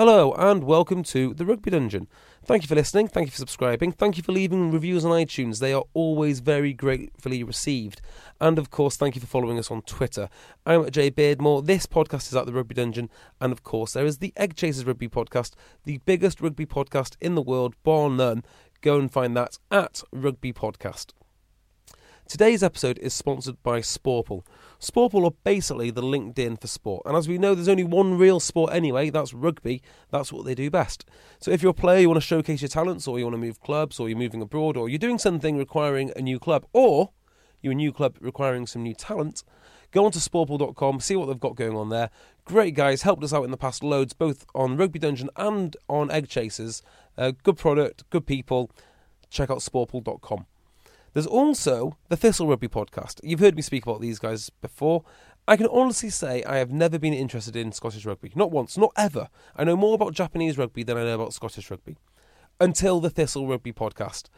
Hello and welcome to the Rugby Dungeon. Thank you for listening, thank you for subscribing, thank you for leaving reviews on iTunes. They are always very gratefully received. And of course, thank you for following us on Twitter. I'm at Jay Beardmore. This podcast is at the Rugby Dungeon. And of course, there is the Egg Chasers Rugby Podcast, the biggest rugby podcast in the world, bar none. Go and find that at Rugby Podcast. Today's episode is sponsored by Sporple. Sporple are basically the LinkedIn for sport. And as we know, there's only one real sport anyway, that's rugby. That's what they do best. So if you're a player, you want to showcase your talents, or you want to move clubs, or you're moving abroad, or you're doing something requiring a new club, or you're a new club requiring some new talent, go on to sporple.com, see what they've got going on there. Great guys, helped us out in the past loads, both on Rugby Dungeon and on Egg Chasers. Uh, good product, good people. Check out sporple.com. There's also the Thistle Rugby podcast. You've heard me speak about these guys before. I can honestly say I have never been interested in Scottish rugby. Not once, not ever. I know more about Japanese rugby than I know about Scottish rugby. Until the Thistle Rugby podcast.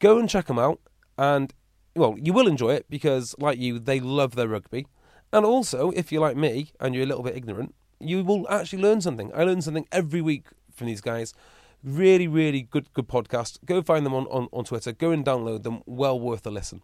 Go and check them out, and, well, you will enjoy it because, like you, they love their rugby. And also, if you're like me and you're a little bit ignorant, you will actually learn something. I learn something every week from these guys. Really, really good, good podcast. Go find them on, on, on Twitter. Go and download them. Well worth a listen.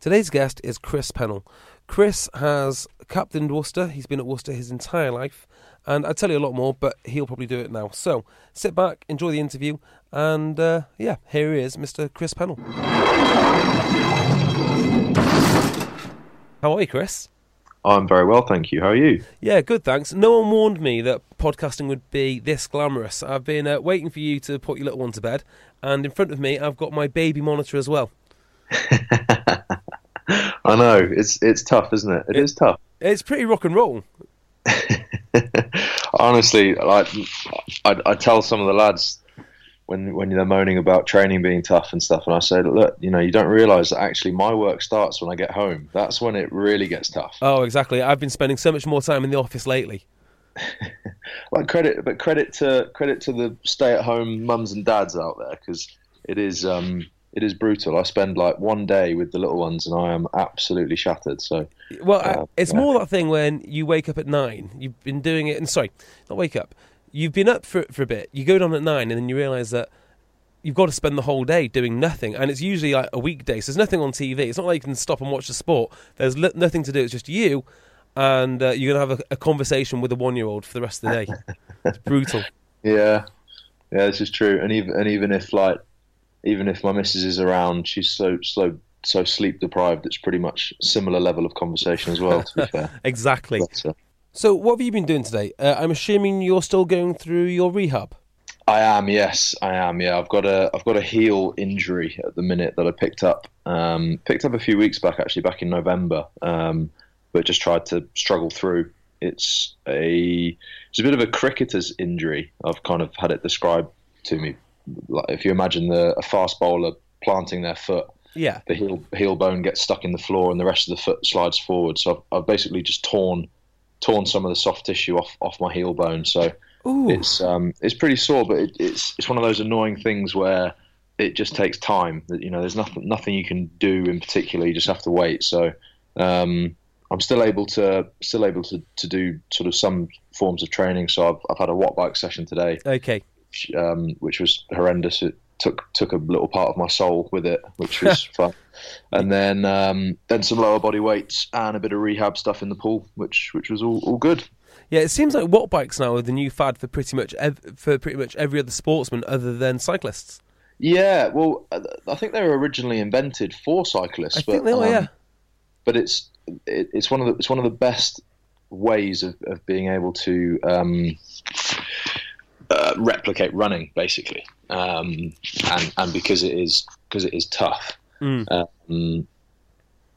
Today's guest is Chris Pennell. Chris has captained Worcester. He's been at Worcester his entire life. And I'd tell you a lot more, but he'll probably do it now. So sit back, enjoy the interview, and uh, yeah, here he is, Mr. Chris Pennell. How are you, Chris? I'm very well, thank you. How are you? Yeah, good, thanks. No one warned me that podcasting would be this glamorous. I've been uh, waiting for you to put your little one to bed, and in front of me, I've got my baby monitor as well. I know it's it's tough, isn't it? It- it is tough. It's pretty rock and roll. Honestly, like I, I tell some of the lads when when they're moaning about training being tough and stuff, and I say, look, you know, you don't realise that actually my work starts when I get home. That's when it really gets tough. Oh, exactly. I've been spending so much more time in the office lately. like credit, but credit to credit to the stay-at-home mums and dads out there because it is um, it is brutal. I spend like one day with the little ones, and I am absolutely shattered. So Well, Uh, it's yeah. more that thing when you wake up at nine. You've been doing it, and sorry, not wake up. You've been up for for a bit. You go down at nine, and then you realise that you've got to spend the whole day doing nothing. And it's usually like a weekday, so there's nothing on TV. It's not like you can stop and watch the sport. There's li- nothing to do. It's just you, and uh, you're gonna have a, a conversation with a one year old for the rest of the day. it's brutal. Yeah, yeah, this is true. And even and even if like even if my missus is around, she's so so so sleep deprived. It's pretty much similar level of conversation as well. To be fair, Exactly. But, uh, So, what have you been doing today? Uh, I'm assuming you're still going through your rehab. I am. Yes, I am. Yeah, I've got a I've got a heel injury at the minute that I picked up um, picked up a few weeks back actually back in November, um, but just tried to struggle through. It's a it's a bit of a cricketer's injury. I've kind of had it described to me. Like if you imagine the a fast bowler planting their foot, Yeah. the heel heel bone gets stuck in the floor and the rest of the foot slides forward. So I've, I've basically just torn torn some of the soft tissue off off my heel bone. So Ooh. it's um it's pretty sore, but it, it's it's one of those annoying things where it just takes time. That you know, there's nothing nothing you can do in particular. You just have to wait. So um, I'm still able to still able to, to do sort of some forms of training. So I've I've had a watt bike session today, okay. which, um, which was horrendous. It took took a little part of my soul with it, which was fun. And then um, then some lower body weights and a bit of rehab stuff in the pool, which which was all, all good. Yeah, it seems like watt bikes now are the new fad for pretty much ev- for pretty much every other sportsman other than cyclists. Yeah, well, uh, I think they were originally invented for cyclists. I but, think they are. um, yeah. but it's it, it's one of the it's one of the best ways of, of being able to um, uh, replicate running, basically, um, and and because it is because it is tough. Mm. Um,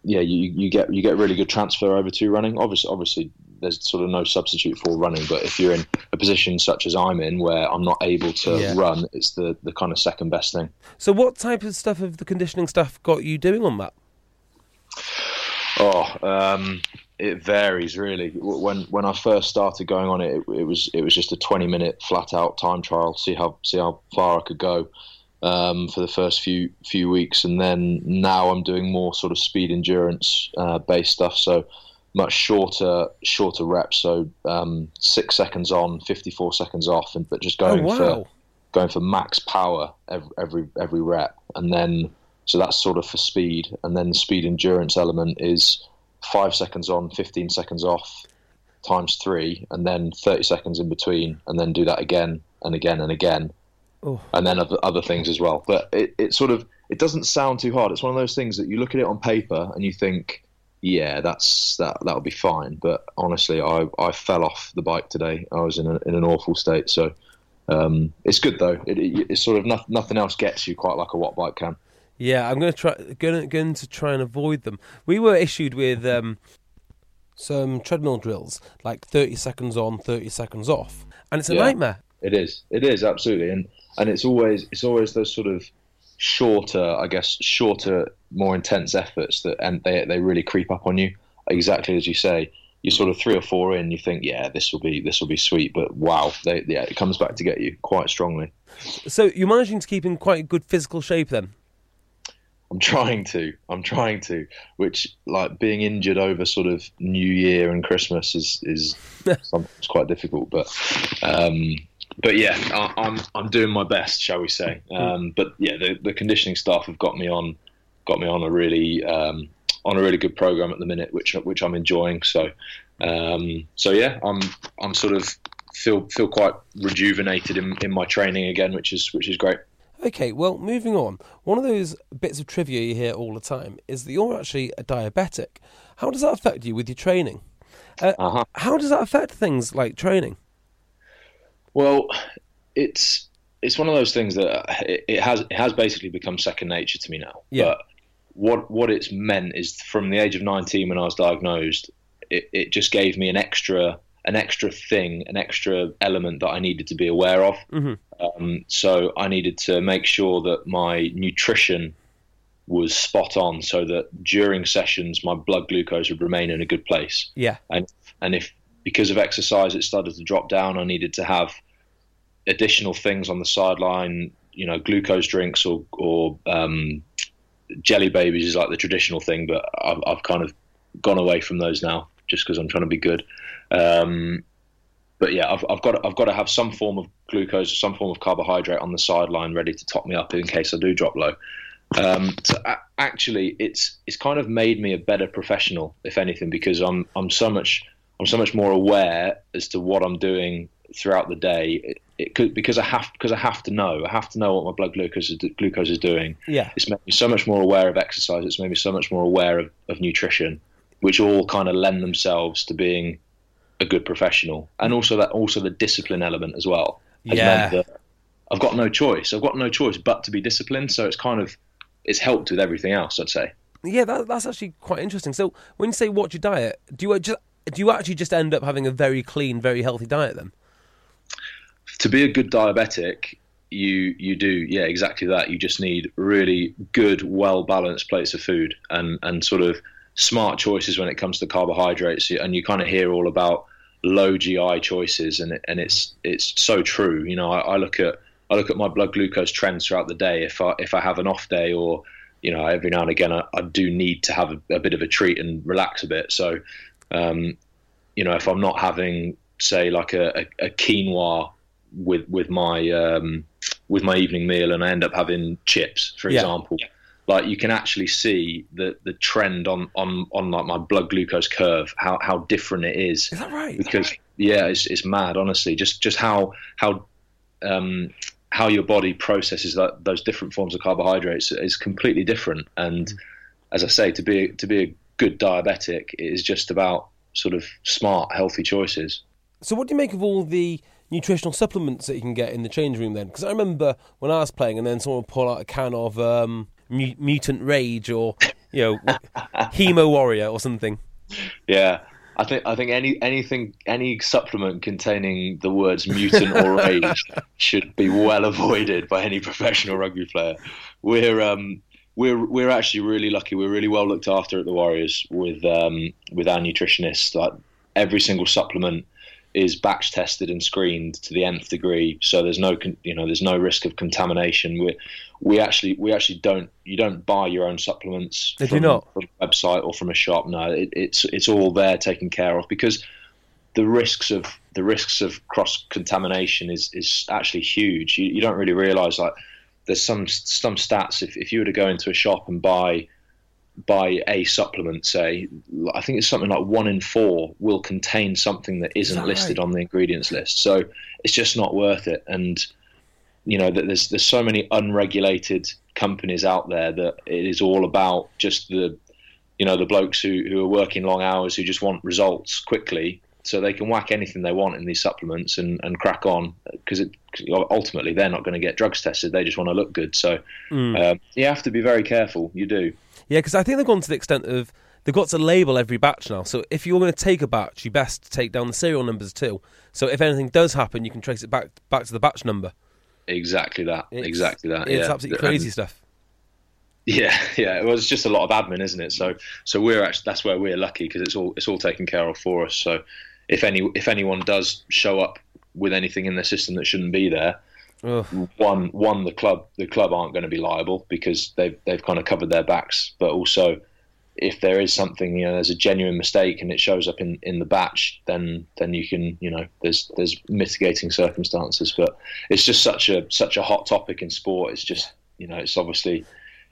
yeah, you, you get you get really good transfer over to running. Obviously, obviously, there's sort of no substitute for running. But if you're in a position such as I'm in, where I'm not able to Yeah. run, it's the, the kind of second best thing. So, what type of stuff of the conditioning stuff got you doing on that? Oh, um, it varies really. When when I first started going on it, it, it was it was just a 20 minute flat out time trial, see how see how far I could go um, for the first few few weeks, and then now I'm doing more sort of speed endurance uh, based stuff. So much shorter shorter reps. So um, six seconds on, 54 seconds off, and but just going oh wow! for going for max power every, every every rep, and then so that's sort of for speed, and then the speed endurance element is five seconds on, fifteen seconds off, times three, and then thirty seconds in between, and then do that again and again and again, Oh. and then other other things as well. But it, it sort of it doesn't sound too hard. It's one of those things that you look at it on paper and you think. Yeah, that's that. That'll be fine. But honestly, I, I fell off the bike today. I was in a, in an awful state. So um, it's good though. It, it, it's sort of no, nothing else gets you quite like a watt bike can. Yeah, I'm going to try going, going to try and avoid them. We were issued with um, some treadmill drills, like 30 seconds on, 30 seconds off, and it's a Yeah. nightmare. It is. It is absolutely, and and it's always it's always those sort of shorter, I guess, shorter, more intense efforts that and they they really creep up on you. Exactly as you say, you're sort of three or four in, you think, yeah, this will be this will be sweet, but wow, they, yeah, it comes back to get you quite strongly. So you're managing to keep in quite good physical shape then. I'm trying to. I'm trying to. Which, like, being injured over sort of New Year and Christmas is is sometimes quite difficult. But, um, but yeah, I, I'm I'm doing my best, shall we say? Um, but yeah, the, the conditioning staff have got me on got me on a really um, on a really good program at the minute, which which I'm enjoying. So, um, so yeah, I'm I'm sort of feel feel quite rejuvenated in, in my training again, which is which is great. Okay, well, moving on. One of those bits of trivia you hear all the time is that you're actually a diabetic. How does that affect you with your training? Uh, Uh-huh. How does that affect things like training? Well, it's it's one of those things that it, it has it has basically become second nature to me now. Yeah. But what what it's meant is from the age of 19 when I was diagnosed, it, it just gave me an extra an extra thing, an extra element that I needed to be aware of. Mhm. Um, so I needed to make sure that my nutrition was spot on, so that during sessions my blood glucose would remain in a good place Yeah. and and if because of exercise it started to drop down, I needed to have additional things on the sideline, you know, glucose drinks or or um, jelly babies is like the traditional thing, but I've, I've kind of gone away from those now just because I'm trying to be good. Um, but yeah, I've, I've got I've got to have some form of glucose, some form of carbohydrate on the sideline ready to top me up in case I do drop low. Um, so a- actually, it's it's kind of made me a better professional, if anything, because I'm I'm so much I'm so much more aware as to what I'm doing throughout the day. It, it could because I have because I have to know. I have to know what my blood glucose is, glucose is doing. Yeah. It's made me so much more aware of exercise. It's made me so much more aware of, of nutrition, which all kind of lend themselves to being a good professional, and also that also the discipline element as well. Yeah. I've got no choice. I've got no choice but to be disciplined. So it's kind of it's helped with everything else. I'd say. Yeah, that, that's actually quite interesting. So, when you say watch your diet, do you uh, just do you actually just end up having a very clean, very healthy diet then? to be a good diabetic, you you do yeah exactly that. You just need really good, well balanced plates of food and and sort of smart choices when it comes to carbohydrates. And you kind of hear all about low GI choices, and and it's it's so true. You know, I, I look at I look at my blood glucose trends throughout the day. If I if I have an off day or you know every now and again I, I do need to have a, a bit of a treat and relax a bit. So um, you know if I'm not having say like a, a, a quinoa with with my um, with my evening meal and I end up having chips, for Yeah. example, like you can actually see the the trend on on on like my blood glucose curve, how how different it is. Is that right? Because yeah, it's it's mad, honestly. Just just how how um, how your body processes that, those different forms of carbohydrates is completely different. And Mm. as I say, to be to be a good diabetic is just about sort of smart, healthy choices. So, what do you make of all the nutritional supplements that you can get in the change room then? Because I remember when I was playing, and then someone would pull out a can of um, mu- Mutant Rage or you know Hemo Warrior or something. Yeah. I think I think any anything any supplement containing the words mutant or rage should be well avoided by any professional rugby player. We're um we're we're actually really lucky. We're really well looked after at the Warriors with um with our nutritionists. Like every single supplement is batch tested and screened to the nth degree, so there's no you know there's no risk of contamination. We we actually we actually don't you don't buy your own supplements They from, not? from a website or from a shop. No, it, it's it's all there taken care of because the risks of the risks of cross contamination is is actually huge. You, you don't really realise like there's some some stats. If if you were to go into a shop and buy buy a supplement, say, I think it's something like one in four will contain something that isn't that listed right? on the ingredients list. So it's just not worth it. And you know, that there's there's so many unregulated companies out there that it is all about just the you know the blokes who, who are working long hours who just want results quickly so they can whack anything they want in these supplements and, and crack on because ultimately they're not going to get drugs tested they just want to look good so um, you have to be very careful you do Yeah, because I think they've gone to the extent of they've got to label every batch now. So if you're going to take a batch, you best take down the serial numbers too. So if anything does happen, you can trace it back back to the batch number. exactly that It's- exactly that Yeah, It's yeah. absolutely crazy And- stuff. Yeah, yeah. It was just a lot of admin, isn't it? So, so we're actually that's where we're lucky because it's all it's all taken care of for us. So, if any if anyone does show up with anything in their system that shouldn't be there, Ugh. one one the club the club aren't going to be liable because they've they've kind of covered their backs. But also, if there is something you know there's a genuine mistake and it shows up in, in the batch, then then you can you know there's there's mitigating circumstances. But it's just such a such a hot topic in sport. It's just you know it's obviously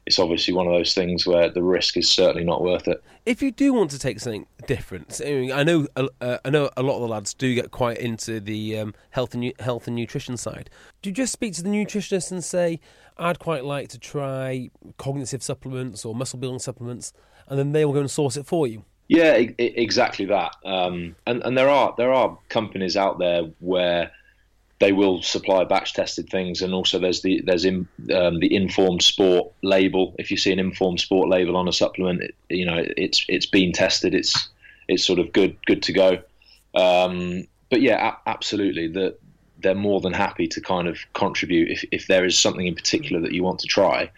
it's obviously one of those things where the risk is certainly not worth it. If you do want to take something different, so, I mean, I know uh, I know a lot of the lads do get quite into the um, health and health and nutrition side. Do you just speak to the nutritionist and say, "I'd quite like to try cognitive supplements or muscle building supplements," and then they will go and source it for you? Yeah, e- exactly that. Um, and and there are there are companies out there where they will supply batch tested things, and also there's the there's in, um, the informed sport label. If you see an informed sport label on a supplement, it, you know it's it's been tested. It's it's sort of good good to go. Um, but yeah, a- absolutely. That they're more than happy to kind of contribute if if there is something in particular that you want to try.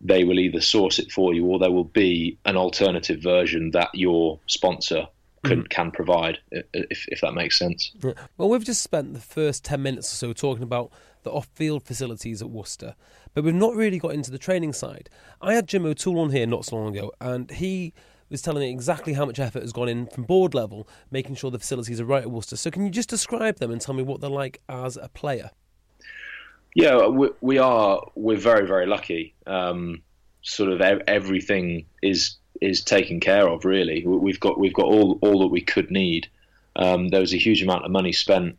They will either source it for you, or there will be an alternative version that your sponsor can can provide. If if that makes sense. Yeah. Well, we've just spent the first 10 minutes or so talking about the off field facilities at Worcester, but we've not really got into the training side. I had Jim O'Toole on here not so long ago, and he was telling me exactly how much effort has gone in from board level, making sure the facilities are right at Worcester. So, can you just describe them and tell me what they're like as a player? Yeah, we, we are. We're very very lucky. Um, sort of ev- everything is is taken care of. Really, We- we've got we've got all all that we could need. Um, there was a huge amount of money spent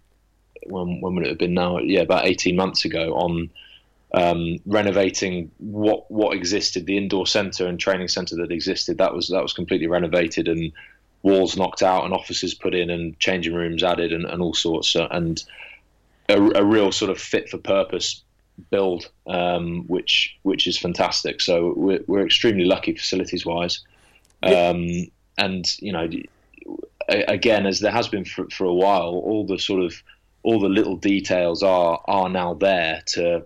when when would it have been now? Yeah, about eighteen months ago on um, renovating what what existed, the indoor centre and training centre that existed. That was that was completely renovated and walls knocked out and offices put in and changing rooms added and, and all sorts. And a, a real sort of fit for purpose build, um, which which is fantastic. So we're, we're extremely lucky facilities wise, um, and you know, again, as there has been for, for a while, all the sort of all the little details are are now there to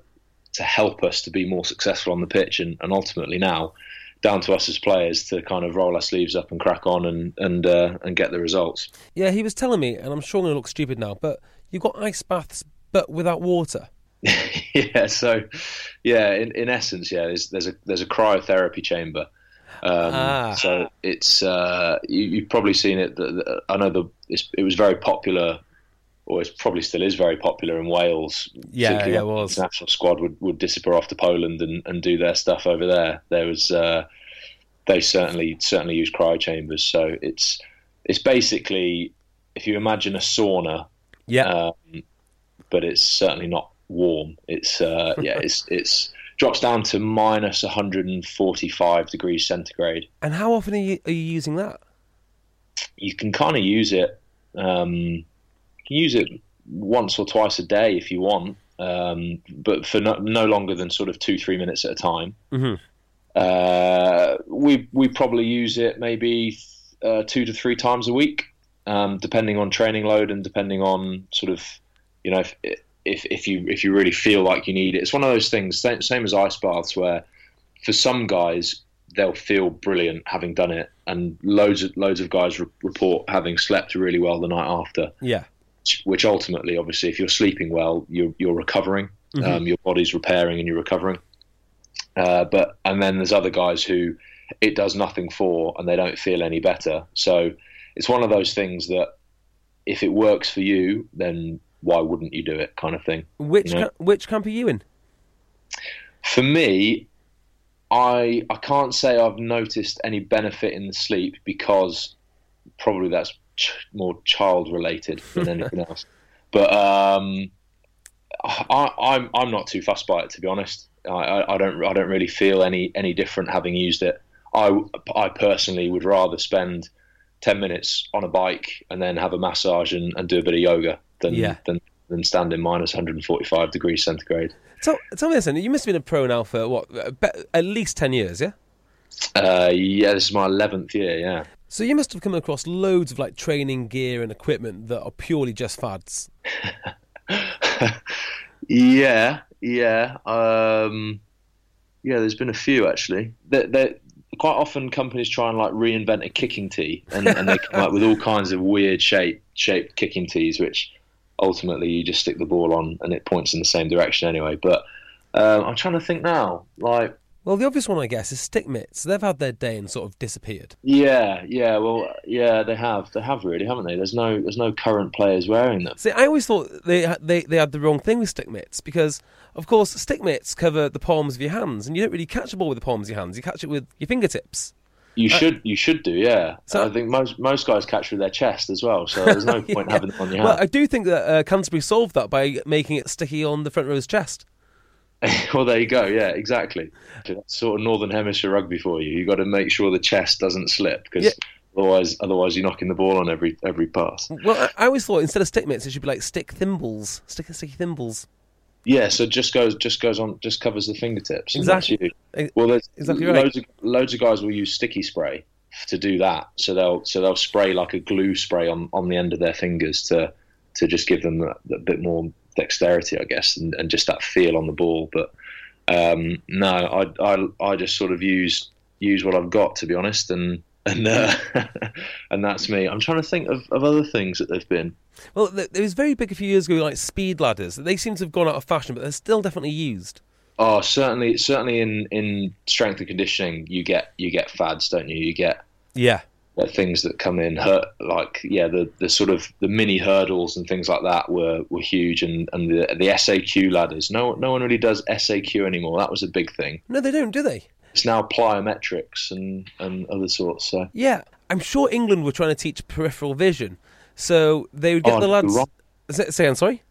to help us to be more successful on the pitch, and, and ultimately now down to us as players to kind of roll our sleeves up and crack on and and uh, and get the results. Yeah, he was telling me, and I'm sure I'm going to look stupid now, but you've got ice baths, but without water. yeah, so yeah, in, in essence, yeah, there's there's a there's a cryotherapy chamber. Um, Ah. So it's uh, you, you've probably seen it. The, the, I know the it's, it was very popular or it probably still is very popular in Wales. Yeah, yeah, it when the was. International squad would, would disappear off to Poland and, and do their stuff over there. There was uh, they certainly certainly use cryo chambers. So it's it's basically if you imagine a sauna, Yeah. um, but it's certainly not warm. It's uh, yeah, it's it's drops down to minus 145 degrees centigrade. and how often are you, are you using that? You can kind of use it. Um, you can use it once or twice a day if you want, um, but for no, no longer than sort of two three minutes at a time. Mhm. Uh, we we probably use it maybe uh, two to three times a week, um, depending on training load and depending on sort of you know if if if you if you really feel like you need it. It's one of those things, same, same as ice baths, where for some guys they'll feel brilliant having done it, and loads of loads of guys re- report having slept really well the night after. Yeah. Which ultimately, obviously, if you're sleeping well, you're you're recovering, um, your body's repairing, and you're recovering. Uh, but and then there's other guys who it does nothing for, and they don't feel any better. So it's one of those things that if it works for you, then why wouldn't you do it, kind of thing. Which Yeah. ca- which camp are you in? For me, I I can't say I've noticed any benefit in the sleep because probably that's ch- more child related than anything else. But um, I, I'm I'm not too fussed by it to be honest. I, I, I don't I don't really feel any any different having used it. I I personally would rather spend ten minutes on a bike and then have a massage and, and do a bit of yoga than Yeah. than than stand in minus 145 degrees centigrade. Tell, tell me this, then. You must have been a pro now for what? At least ten years, yeah. Uh, yeah, this is my eleventh year. Yeah, So you must have come across loads of like training gear and equipment that are purely just fads. yeah, yeah, um, yeah. There's been a few actually. They they quite often companies try and like reinvent a kicking tee, and, and they come up with all kinds of weird shape shaped kicking tees, which ultimately you just stick the ball on and it points in the same direction anyway. But um, I'm trying to think now, like. Well, the obvious one, I guess, is stick mitts. They've had their day and sort of disappeared. Yeah, yeah, well, yeah, they have, they have really, haven't they? There's no, there's no current players wearing them. See, I always thought they they they had the wrong thing with stick mitts because, of course, stick mitts cover the palms of your hands, and you don't really catch a ball with the palms of your hands. You catch it with your fingertips. You should, you should do, yeah. So- I think most most guys catch with their chest as well, so there's no point Yeah. having them on your hand. Well. I do think that uh, Canterbury solved that by making it sticky on the front row's chest. well, there you go. Yeah, exactly. That's sort of northern hemisphere rugby for you. You got to make sure the chest doesn't slip because Yeah. otherwise, otherwise you're knocking the ball on every every pass. Well, I, I always thought instead of stick mitts, it should be like stick thimbles, stick sticky thimbles. Yeah, so just goes just goes on, just covers the fingertips. Exactly. Well, there's exactly right. loads of loads of guys will use sticky spray to do that. So they'll so they'll spray like a glue spray on, on the end of their fingers to to just give them a, a bit more dexterity, I guess, and, and just that feel on the ball. But um, no, I, I I just sort of use use what I've got to be honest, and and uh, and that's me. I'm trying to think of, of other things that they've been. Well, it was very big a few years ago, like speed ladders. They seem to have gone out of fashion, but they're still definitely used. Oh, certainly, certainly in, in strength and conditioning, you get you get fads, don't you? You get Yeah. things that come in, hurt, like yeah, the, the sort of the mini hurdles and things like that were, were huge, and, and the the SAQ ladders. No no one really does SAQ anymore. That was a big thing. No, they don't, do they? It's now plyometrics and, and other sorts. So Yeah. I'm sure England were trying to teach peripheral vision, so they would get Oh, the lads. right. Say, I'm sorry.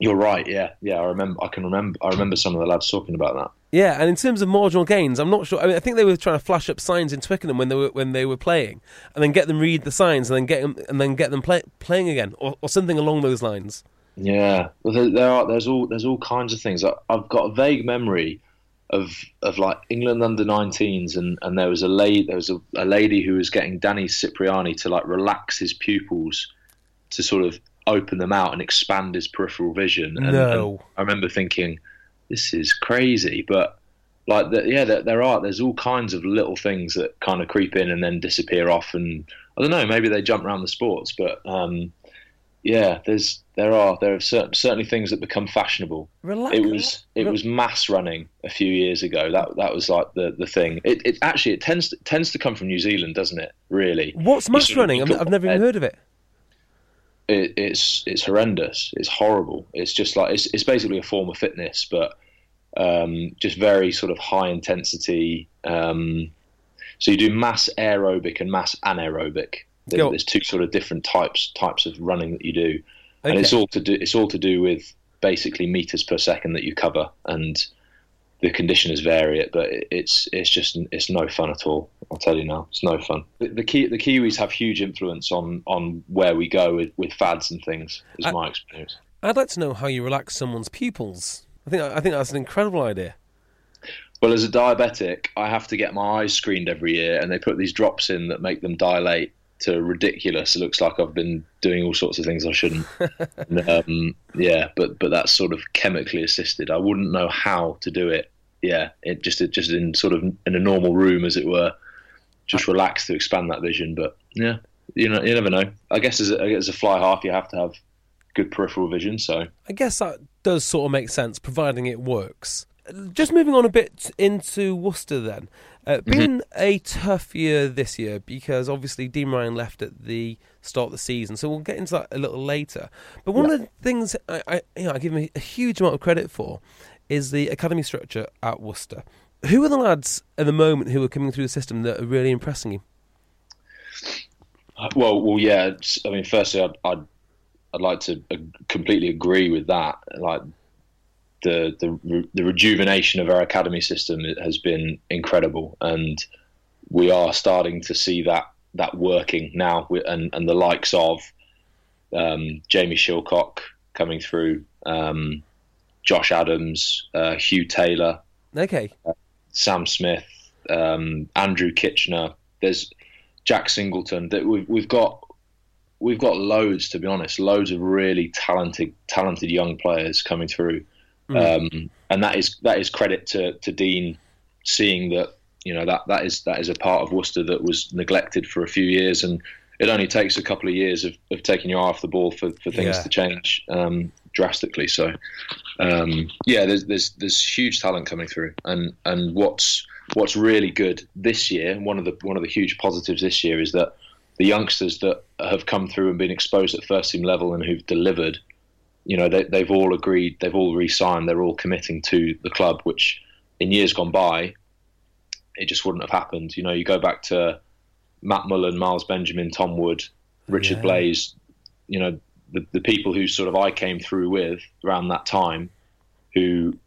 you're right. Yeah yeah. I remember. I can remember. I remember some of the lads talking about that. Yeah, and in terms of marginal gains, I'm not sure. I mean, I think they were trying to flash up signs in Twickenham when they were when they were playing, and then get them read the signs, and then get them and then get them play, playing again, or, or something along those lines. Yeah, well, there, there are. There's all. There's all kinds of things. I, I've got a vague memory of of like England under 19s, and, and there was a lady. There was a, a lady who was getting Danny Cipriani to like relax his pupils to sort of open them out and expand his peripheral vision. And, No. and I remember thinking, this is crazy, but. Like the, yeah, there, there are. There's all kinds of little things that kind of creep in and then disappear off, and I don't know. Maybe they jump around the sports, but um, yeah, there's there are there are certain, certainly things that become fashionable. Relax. It was it was mass running a few years ago. That that was like the, the thing. It, it actually it tends tends to come from New Zealand, doesn't it? Really. What's mass running? I've, I've never even heard of it. it, it's it's horrendous. It's horrible. It's just like it's it's basically a form of fitness, but um, just very sort of high intensity. Um, so you do mass aerobic and mass anaerobic. There, there's two sort of different types types of running that you do, and Okay. it's all to do it's all to do with basically meters per second that you cover, and the conditioners vary it, but it's it's just it's no fun at all. I'll tell you now, it's no fun. The, the key the Kiwis have huge influence on on where we go with, with fads and things. Is I- my experience. I'd like to know how you relax someone's pupils. I think I think that's an incredible idea. Well, as a diabetic, I have to get my eyes screened every year, and they put these drops in that make them dilate to ridiculous. It looks like I've been doing all sorts of things I shouldn't. Um, yeah, but but that's sort of chemically assisted. I wouldn't know how to do it. Yeah, it just it just in sort of in a normal room, as it were, just relax to expand that vision. But yeah, you know, you never know. I guess as a, as a fly half, you have to have good peripheral vision. So I guess that does sort of make sense, providing it works. Just moving on a bit into Worcester then. Uh, been a tough year this year because obviously Dean Ryan left at the start of the season, so we'll get into that a little later. But one of the things I, I, you know, I give him a huge amount of credit for is the academy structure at Worcester. Who are the lads at the moment who are coming through the system that are really impressing you? Well, well, yeah. I mean, firstly, I'd, I'd I'd like to completely agree with that. Like the the the rejuvenation of our academy system has been incredible, and we are starting to see that that working now, and and the likes of um, Jamie Shillcock coming through, um, Josh Adams, uh, Hugh Taylor, Okay, Sam Smith, um, Andrew Kitchener. There's Jack Singleton. That we've we've got we've got loads to be honest, loads of really talented talented young players coming through, um, and that is that is credit to to Dean seeing that you know that that is that is a part of Worcester that was neglected for a few years and. It only takes a couple of years of, of taking your eye off the ball for, for things Yeah. to change um, drastically. So, um, yeah, there's, there's there's huge talent coming through, and and what's what's really good this year, one of the one of the huge positives this year is that the youngsters that have come through and been exposed at first team level and who've delivered, you know, they, they've all agreed, they've all re-signed, they're all committing to the club, which in years gone by, it just wouldn't have happened. You know, you go back to Matt Mullan, Miles Benjamin, Tom Wood, Richard Yeah. Blaze, you know, the, the people who sort of I came through with around that time, who,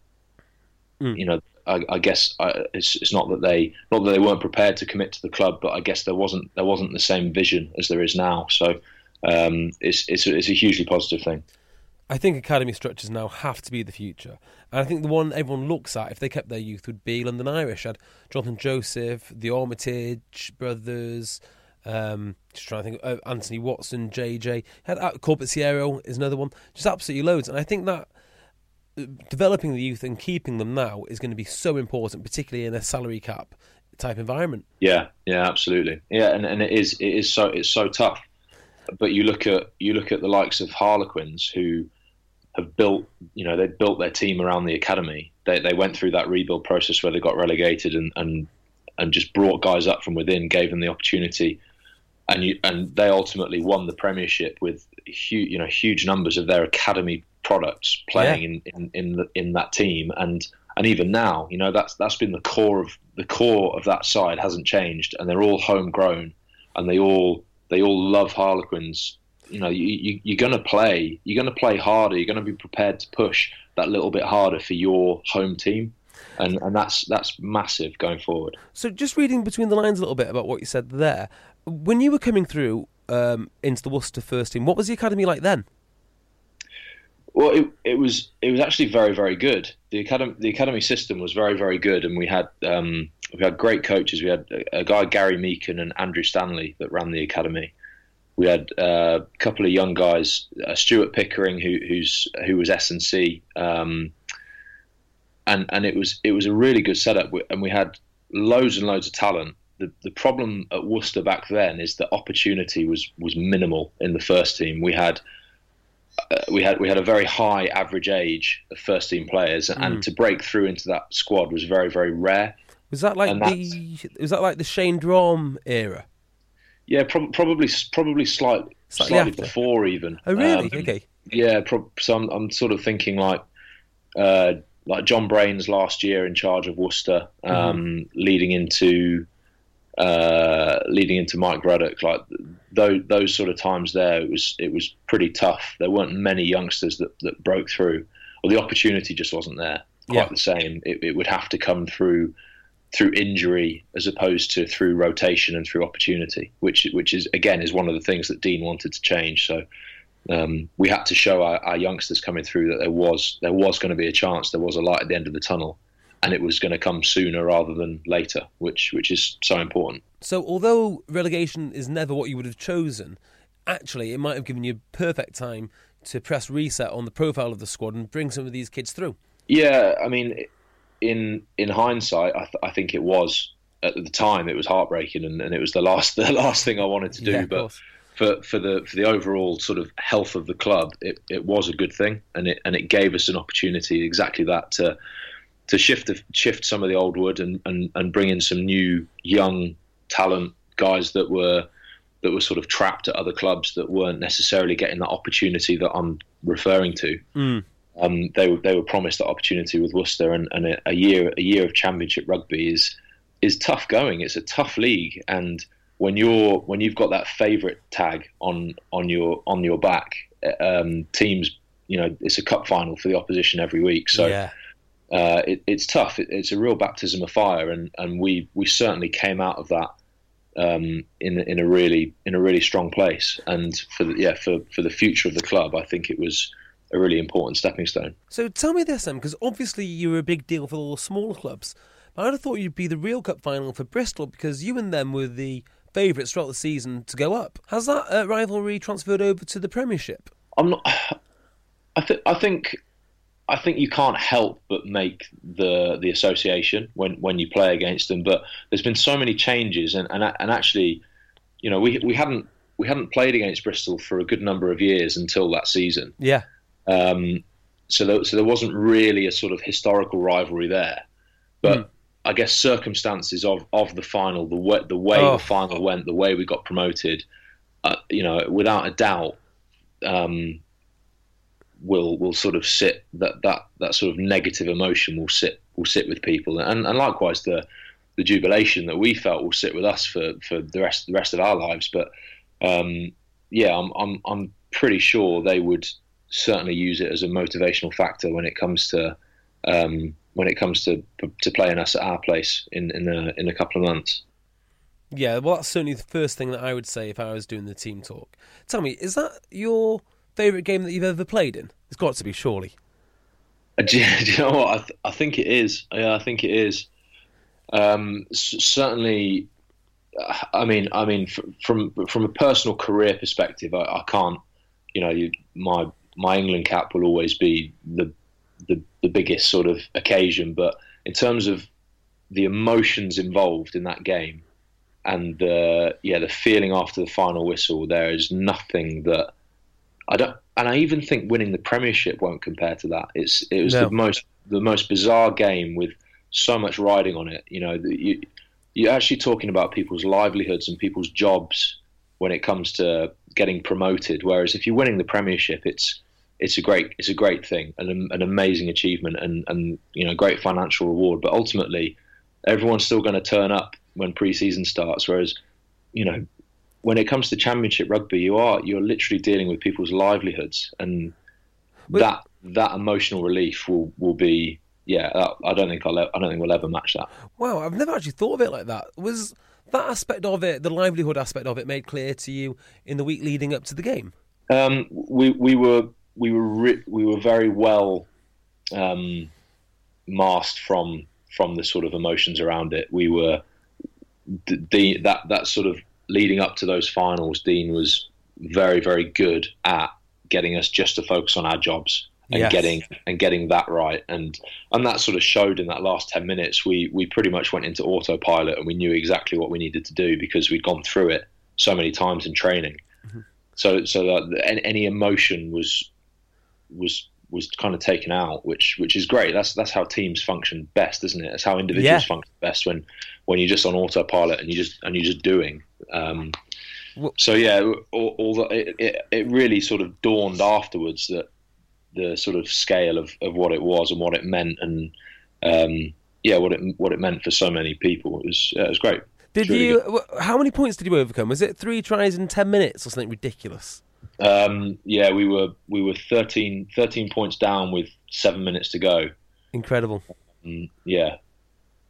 Mm. you know, I, I guess I, it's, it's not that they not that they weren't prepared to commit to the club, but I guess there wasn't there wasn't the same vision as there is now. So um, it's it's it's a hugely positive thing. I think academy structures now have to be the future. And I think the one everyone looks at, if they kept their youth, would be London Irish. Had Jonathan Joseph, the Armitage brothers, um, just trying to think, uh, Anthony Watson, JJ. Had uh, Corbisiero is another one. Just absolutely loads. And I think that uh, developing the youth and keeping them now is going to be so important, particularly in a salary cap type environment. Yeah, yeah, absolutely. Yeah, and, and it is it is so it's so tough. But you look at you look at the likes of Harlequins who have built you know they built their team around the academy. They they went through that rebuild process where they got relegated and and and just brought guys up from within, gave them the opportunity, and you and they ultimately won the premiership with huge you know huge numbers of their academy products playing in in in, the, in that team and. And even now, you know that's that's been the core of the core of that side hasn't changed, and they're all homegrown, and they all they all love Harlequins. You know, you, you, you're going to play. You're going to play harder. You're going to be prepared to push that little bit harder for your home team, and and that's that's massive going forward. So, just reading between the lines a little bit about what you said there, when you were coming through um, into the Worcester first team, what was the academy like then? Well, it, it was it was actually very very good. The academy the academy system was very very good, and we had um, we had great coaches. We had a, a guy Gary Meakin and Andrew Stanley that ran the academy. We had uh, a couple of young guys, uh, Stuart Pickering, who who's who was S and C, um, and and it was it was a really good setup, and we had loads and loads of talent. The the problem at Worcester back then is that opportunity was was minimal in the first team. We had uh, we had we had a very high average age of first team players, and to break through into that squad was very very rare. Was that like the was that like the Shane Drahm era? Yeah, prob- probably probably slight, Slightly slightly before even. Oh, really? Um, okay. Yeah, prob- so I'm, I'm sort of thinking like uh, like John Brain's last year in charge of Worcester, um, leading into uh, leading into Mike Ruddock. Like those those sort of times there, it was it was pretty tough. There weren't many youngsters that, that broke through, or the opportunity just wasn't there. Quite Yeah. the same. It, it would have to come through through injury as opposed to through rotation and through opportunity, which which is again is one of the things that Dean wanted to change. So um, we had to show our, our youngsters coming through that there was there was going to be a chance, there was a light at the end of the tunnel, and it was going to come sooner rather than later, which which is so important. So, although relegation is never what you would have chosen, actually, it might have given you perfect time to press reset on the profile of the squad and bring some of these kids through. Yeah, I mean, in in hindsight, I, th- I think it was at the time it was heartbreaking, and, and it was the last the last thing I wanted to do. Yeah, but for for the for the overall sort of health of the club, it, it was a good thing, and it and it gave us an opportunity exactly that to to shift the, shift some of the old wood and, and and bring in some new young talent guys that were that were sort of trapped at other clubs that weren't necessarily getting that opportunity that I'm referring to. Mm. Um, they were they were promised that opportunity with Worcester, and, and a, a year a year of Championship rugby is is tough going. It's a tough league, and when you're when you've got that favourite tag on on your on your back, um, teams, you know, it's a cup final for the opposition every week. So yeah. uh, it, it's tough. It, it's a real baptism of fire, and, and we we certainly came out of that um, in in a really in a really strong place. And for the, yeah for for the future of the club, I think it was a really important stepping stone. So tell me this then, because obviously you were a big deal for all the smaller clubs. But I'd have thought you'd be the real cup final for Bristol because you and them were the favourites throughout the season to go up. Has that uh, rivalry transferred over to the Premiership? I'm not. I think. I think. I think you can't help but make the the association when, when you play against them. But there's been so many changes, and, and and actually, you know, we we hadn't we hadn't played against Bristol for a good number of years until that season. Yeah. Um, so there, so there wasn't really a sort of historical rivalry there. But Hmm. I guess circumstances of, of the final, the way the way Oh. the final went, the way we got promoted, uh, you know, without a doubt, um, will will sort of sit that, that that sort of negative emotion will sit will sit with people, and and likewise the the jubilation that we felt will sit with us for, for the rest the rest of our lives. But um, yeah, I'm I'm I'm pretty sure they would certainly use it as a motivational factor when it comes to um, when it comes to to playing us at our place in in a, in a couple of months. Yeah, well, that's certainly the first thing that I would say if I was doing the team talk. Tell me, is that your favourite game that you've ever played in? It's got to be, surely. Uh, Do you, do you know what? I, th- I think it is. Yeah, I think it is. Um, s- certainly, uh, I mean, I mean, f- from from a personal career perspective, I, I can't. You know, you, my my England cap will always be the, the the biggest sort of occasion, but in terms of the emotions involved in that game and the yeah the feeling after the final whistle, there is nothing that I don't, and I even think winning the Premiership won't compare to that. It's it was No. the most the most bizarre game with so much riding on it. You know, you you're actually talking about people's livelihoods and people's jobs when it comes to getting promoted. Whereas if you're winning the Premiership, it's it's a great it's a great thing, an an amazing achievement, and and you know great financial reward. But ultimately, everyone's still going to turn up when pre-season starts. Whereas, you know, when it comes to Championship rugby, you are you're literally dealing with people's livelihoods, and But- that that emotional relief will will be yeah. I don't think I'll I don't think we'll ever match that. Wow, I've never actually thought of it like that. Was that aspect of it, the livelihood aspect of it, made clear to you in the week leading up to the game? Um, we we were we were ri- we were very well um, masked from from the sort of emotions around it. We were the that that sort of leading up to those finals. Dean was very very good at getting us just to focus on our jobs and Yes. getting and getting that right and and that sort of showed in that last 10 minutes we we pretty much went into autopilot and we knew exactly what we needed to do because we'd gone through it so many times in training so so that any emotion was was was kind of taken out which which is great that's that's how teams function best isn't it that's how individuals Yeah. function best when when you're just on autopilot and you just and you're just doing um so yeah, the, it, it it really sort of dawned afterwards that the sort of scale of, of what it was and what it meant and um, yeah, what it what it meant for so many people. It was yeah, it was great. Did really you? good. How many points did you overcome? Was it three tries in ten minutes or something ridiculous? Um, yeah, we were we were 13, 13 points down with seven minutes to go. Incredible. Mm, yeah,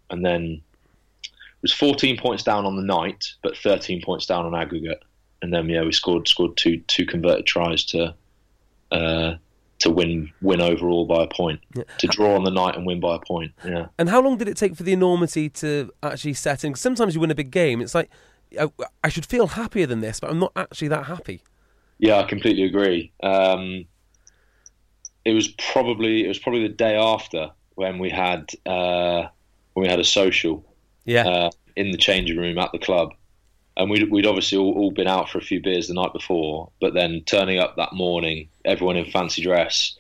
and then it was fourteen points down on the night, but thirteen points down on aggregate. And then yeah, we scored scored two two converted tries to uh, to win win overall by a point. To draw on the night and win by a point. Yeah. And how long did it take for the enormity to actually set in? sometimes you win a big game, it's like I, I should feel happier than this, but I'm not actually that happy. Yeah, I completely agree. Um, it was probably it was probably the day after when we had uh, when we had a social Yeah. uh, in the changing room at the club, and we'd, we'd obviously all, all been out for a few beers the night before, but then turning up that morning, everyone in fancy dress,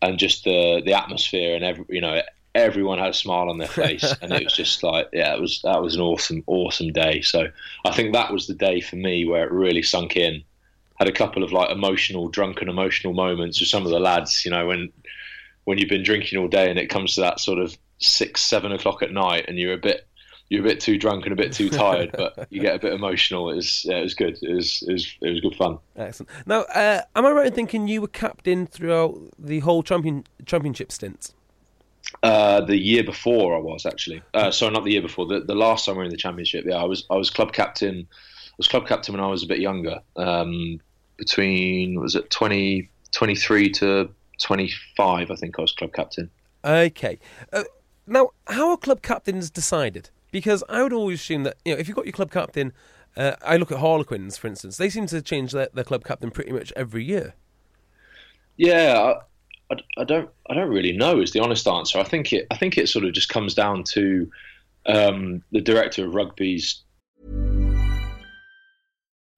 and just the the atmosphere and every you know everyone had a smile on their face, and it was just like yeah, it was that was an awesome awesome day. So I think that was the day for me where it really sunk in. Had a couple of like emotional, drunken, emotional moments with some of the lads. You know when when you've been drinking all day and it comes to that sort of six, seven o'clock at night, and you're a bit you're a bit too drunk and a bit too tired, but you get a bit emotional. It was yeah, it was good. It was it was it was good fun. Excellent. Now, uh, am I right in thinking you were captain throughout the whole champion championship stint? Uh, the year before I was actually, uh, sorry, not the year before. The, the last time we were in the championship, yeah, I was I was club captain. I was club captain when I was a bit younger, um, between was it 20, 23 to twenty five. I think I was club captain. Okay. Uh, now, how are club captains decided? Because I would always assume that you know if you've got your club captain, uh, I look at Harlequins for instance. They seem to change their, their club captain pretty much every year. Yeah, I, I, I don't I don't really know is the honest answer. I think it I think it sort of just comes down to um, the director of rugby's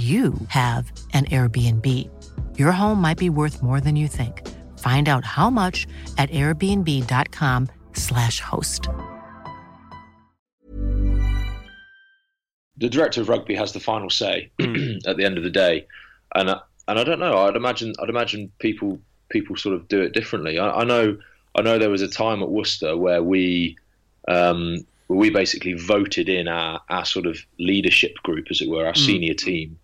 you have an Airbnb. Your home might be worth more than you think. Find out how much at airbnb.com/slash host. the director of rugby has the final say at the end of the day, and uh, and I don't know. I'd imagine I'd imagine people people sort of do it differently. I, I know I know there was a time at Worcester where we um, where we basically voted in our, our sort of leadership group, as it were, our senior team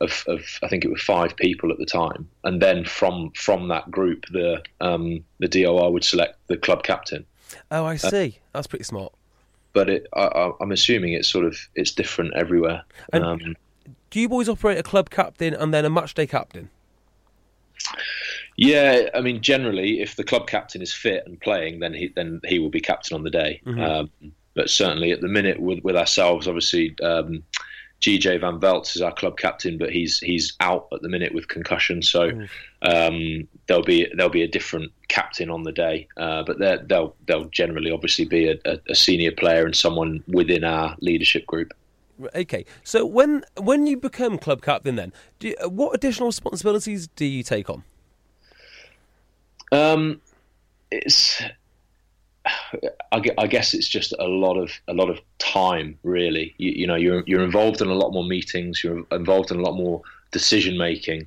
of, of I think it was five people at the time, and then from from that group, the um, the DOR would select the club captain. Oh, I see. That's pretty smart. But it, I, I'm assuming it's sort of it's different everywhere. Um, Do you boys operate a club captain and then a match day captain? Yeah, I mean, generally, if the club captain is fit and playing, then he then he will be captain on the day. Um, but certainly, at the minute, with with ourselves, obviously, um, GJ Van Velze is our club captain, but he's he's out at the minute with concussion, so um, there'll be there'll be a different captain on the day. Uh, but they'll they'll generally, obviously, be a, a, senior player and someone within our leadership group. Okay, so when when you become club captain, then do you, what additional responsibilities do you take on? Um, it's. I I guess it's just a lot of a lot of time, really. You, you know, you're you're involved in a lot more meetings. You're involved in a lot more decision making,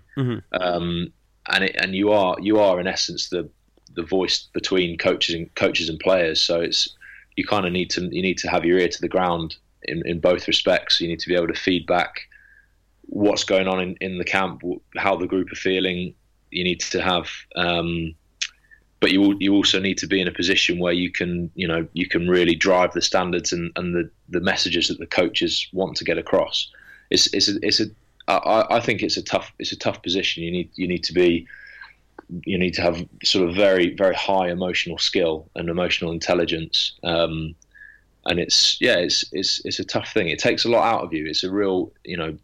um, and it, and you are you are in essence the the voice between coaches and coaches and players. So it's you kind of need to you need to have your ear to the ground in, in both respects. You need to be able to feed back what's going on in, in the camp, how the group are feeling. You need to have, um, but you you also need to be in a position where you can you know you can really drive the standards and, and the, the messages that the coaches want to get across. It's it's a, it's a I, I think it's a tough it's a tough position. You need you need to be you need to have sort of very very high emotional skill and emotional intelligence. Um, and it's yeah, it's it's it's a tough thing. It takes a lot out of you. It's a real you know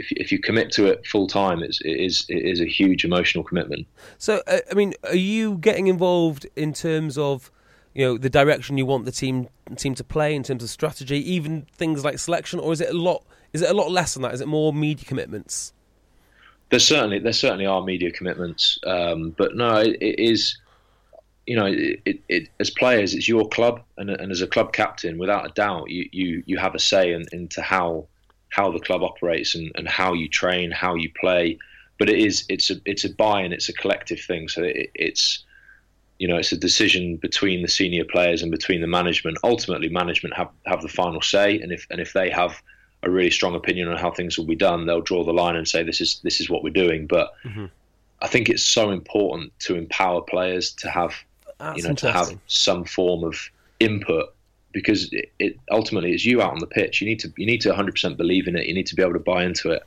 if if you commit to it full time, it's, it is it is a huge emotional commitment. So, uh, I mean, are you getting involved in terms of you know the direction you want the team team to play in terms of strategy, even things like selection, or is it a lot? Is it a lot less than that? Is it more media commitments? There's certainly there certainly are media commitments, um, but no, it, it is. You know, it, it, as players, it's your club, and, and, as a club captain, without a doubt, you, you, you have a say in, into how how the club operates and, and how you train, how you play. But it is it's a it's a buy-in, it's a collective thing. So it, it's you know it's a decision between the senior players and between the management. Ultimately, management have have the final say, and if and if they have a really strong opinion on how things will be done, they'll draw the line and say this is this is what we're doing. But mm-hmm. I think it's so important to empower players to have That's you know to have some form of input because it, it, ultimately it's you out on the pitch. You need to you need to 100% believe in it. You need to be able to buy into it,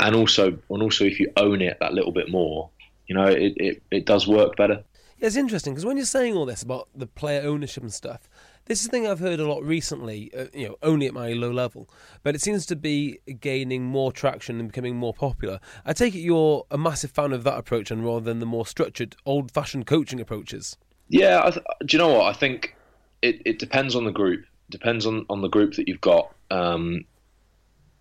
and also and also if you own it that little bit more, you know, it it, it does work better. Yeah, it's interesting because when you're saying all this about the player ownership and stuff, this is a thing I've heard a lot recently. Uh, you know, only at my low level, but it seems to be gaining more traction and becoming more popular. I take it you're a massive fan of that approach, and rather than the more structured, old-fashioned coaching approaches. Yeah, th- do you know what I think? It, it depends on the group. Depends on, on the group that you've got. Um,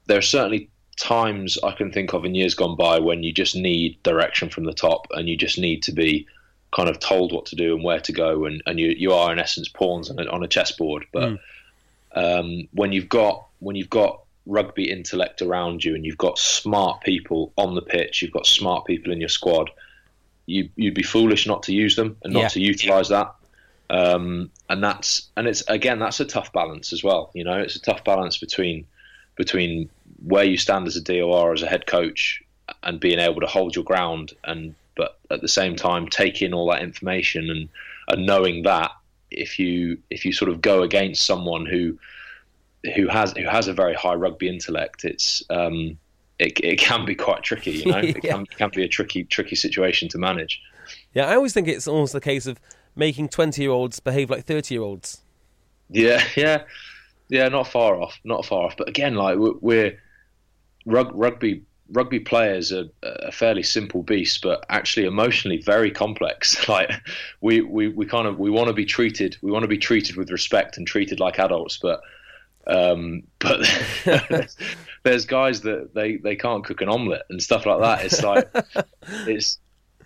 there are certainly times I can think of in years gone by when you just need direction from the top and you just need to be kind of told what to do and where to go and, and you, you are in essence pawns on a, on a chessboard but mm. um, when you've got when you've got rugby intellect around you and you've got smart people on the pitch you've got smart people in your squad you, you'd be foolish not to use them and not yeah. to utilize that um, and that's and it's again that's a tough balance as well. You know, it's a tough balance between between where you stand as a DOR as a head coach and being able to hold your ground and but at the same time take in all that information and and knowing that if you if you sort of go against someone who who has who has a very high rugby intellect, it's um, it, it can be quite tricky. You know, yeah. it can, can be a tricky tricky situation to manage. Yeah, I always think it's almost the case of making 20 year olds behave like 30 year olds. Yeah, yeah, yeah, not far off, not far off. But again, like we're, we're rugby rugby players are a fairly simple beast, but actually emotionally very complex. Like we, we, we kind of we want to be treated we want to be treated with respect and treated like adults, but um, but there's guys that they, they can't cook an omelette and stuff like that. It's like it's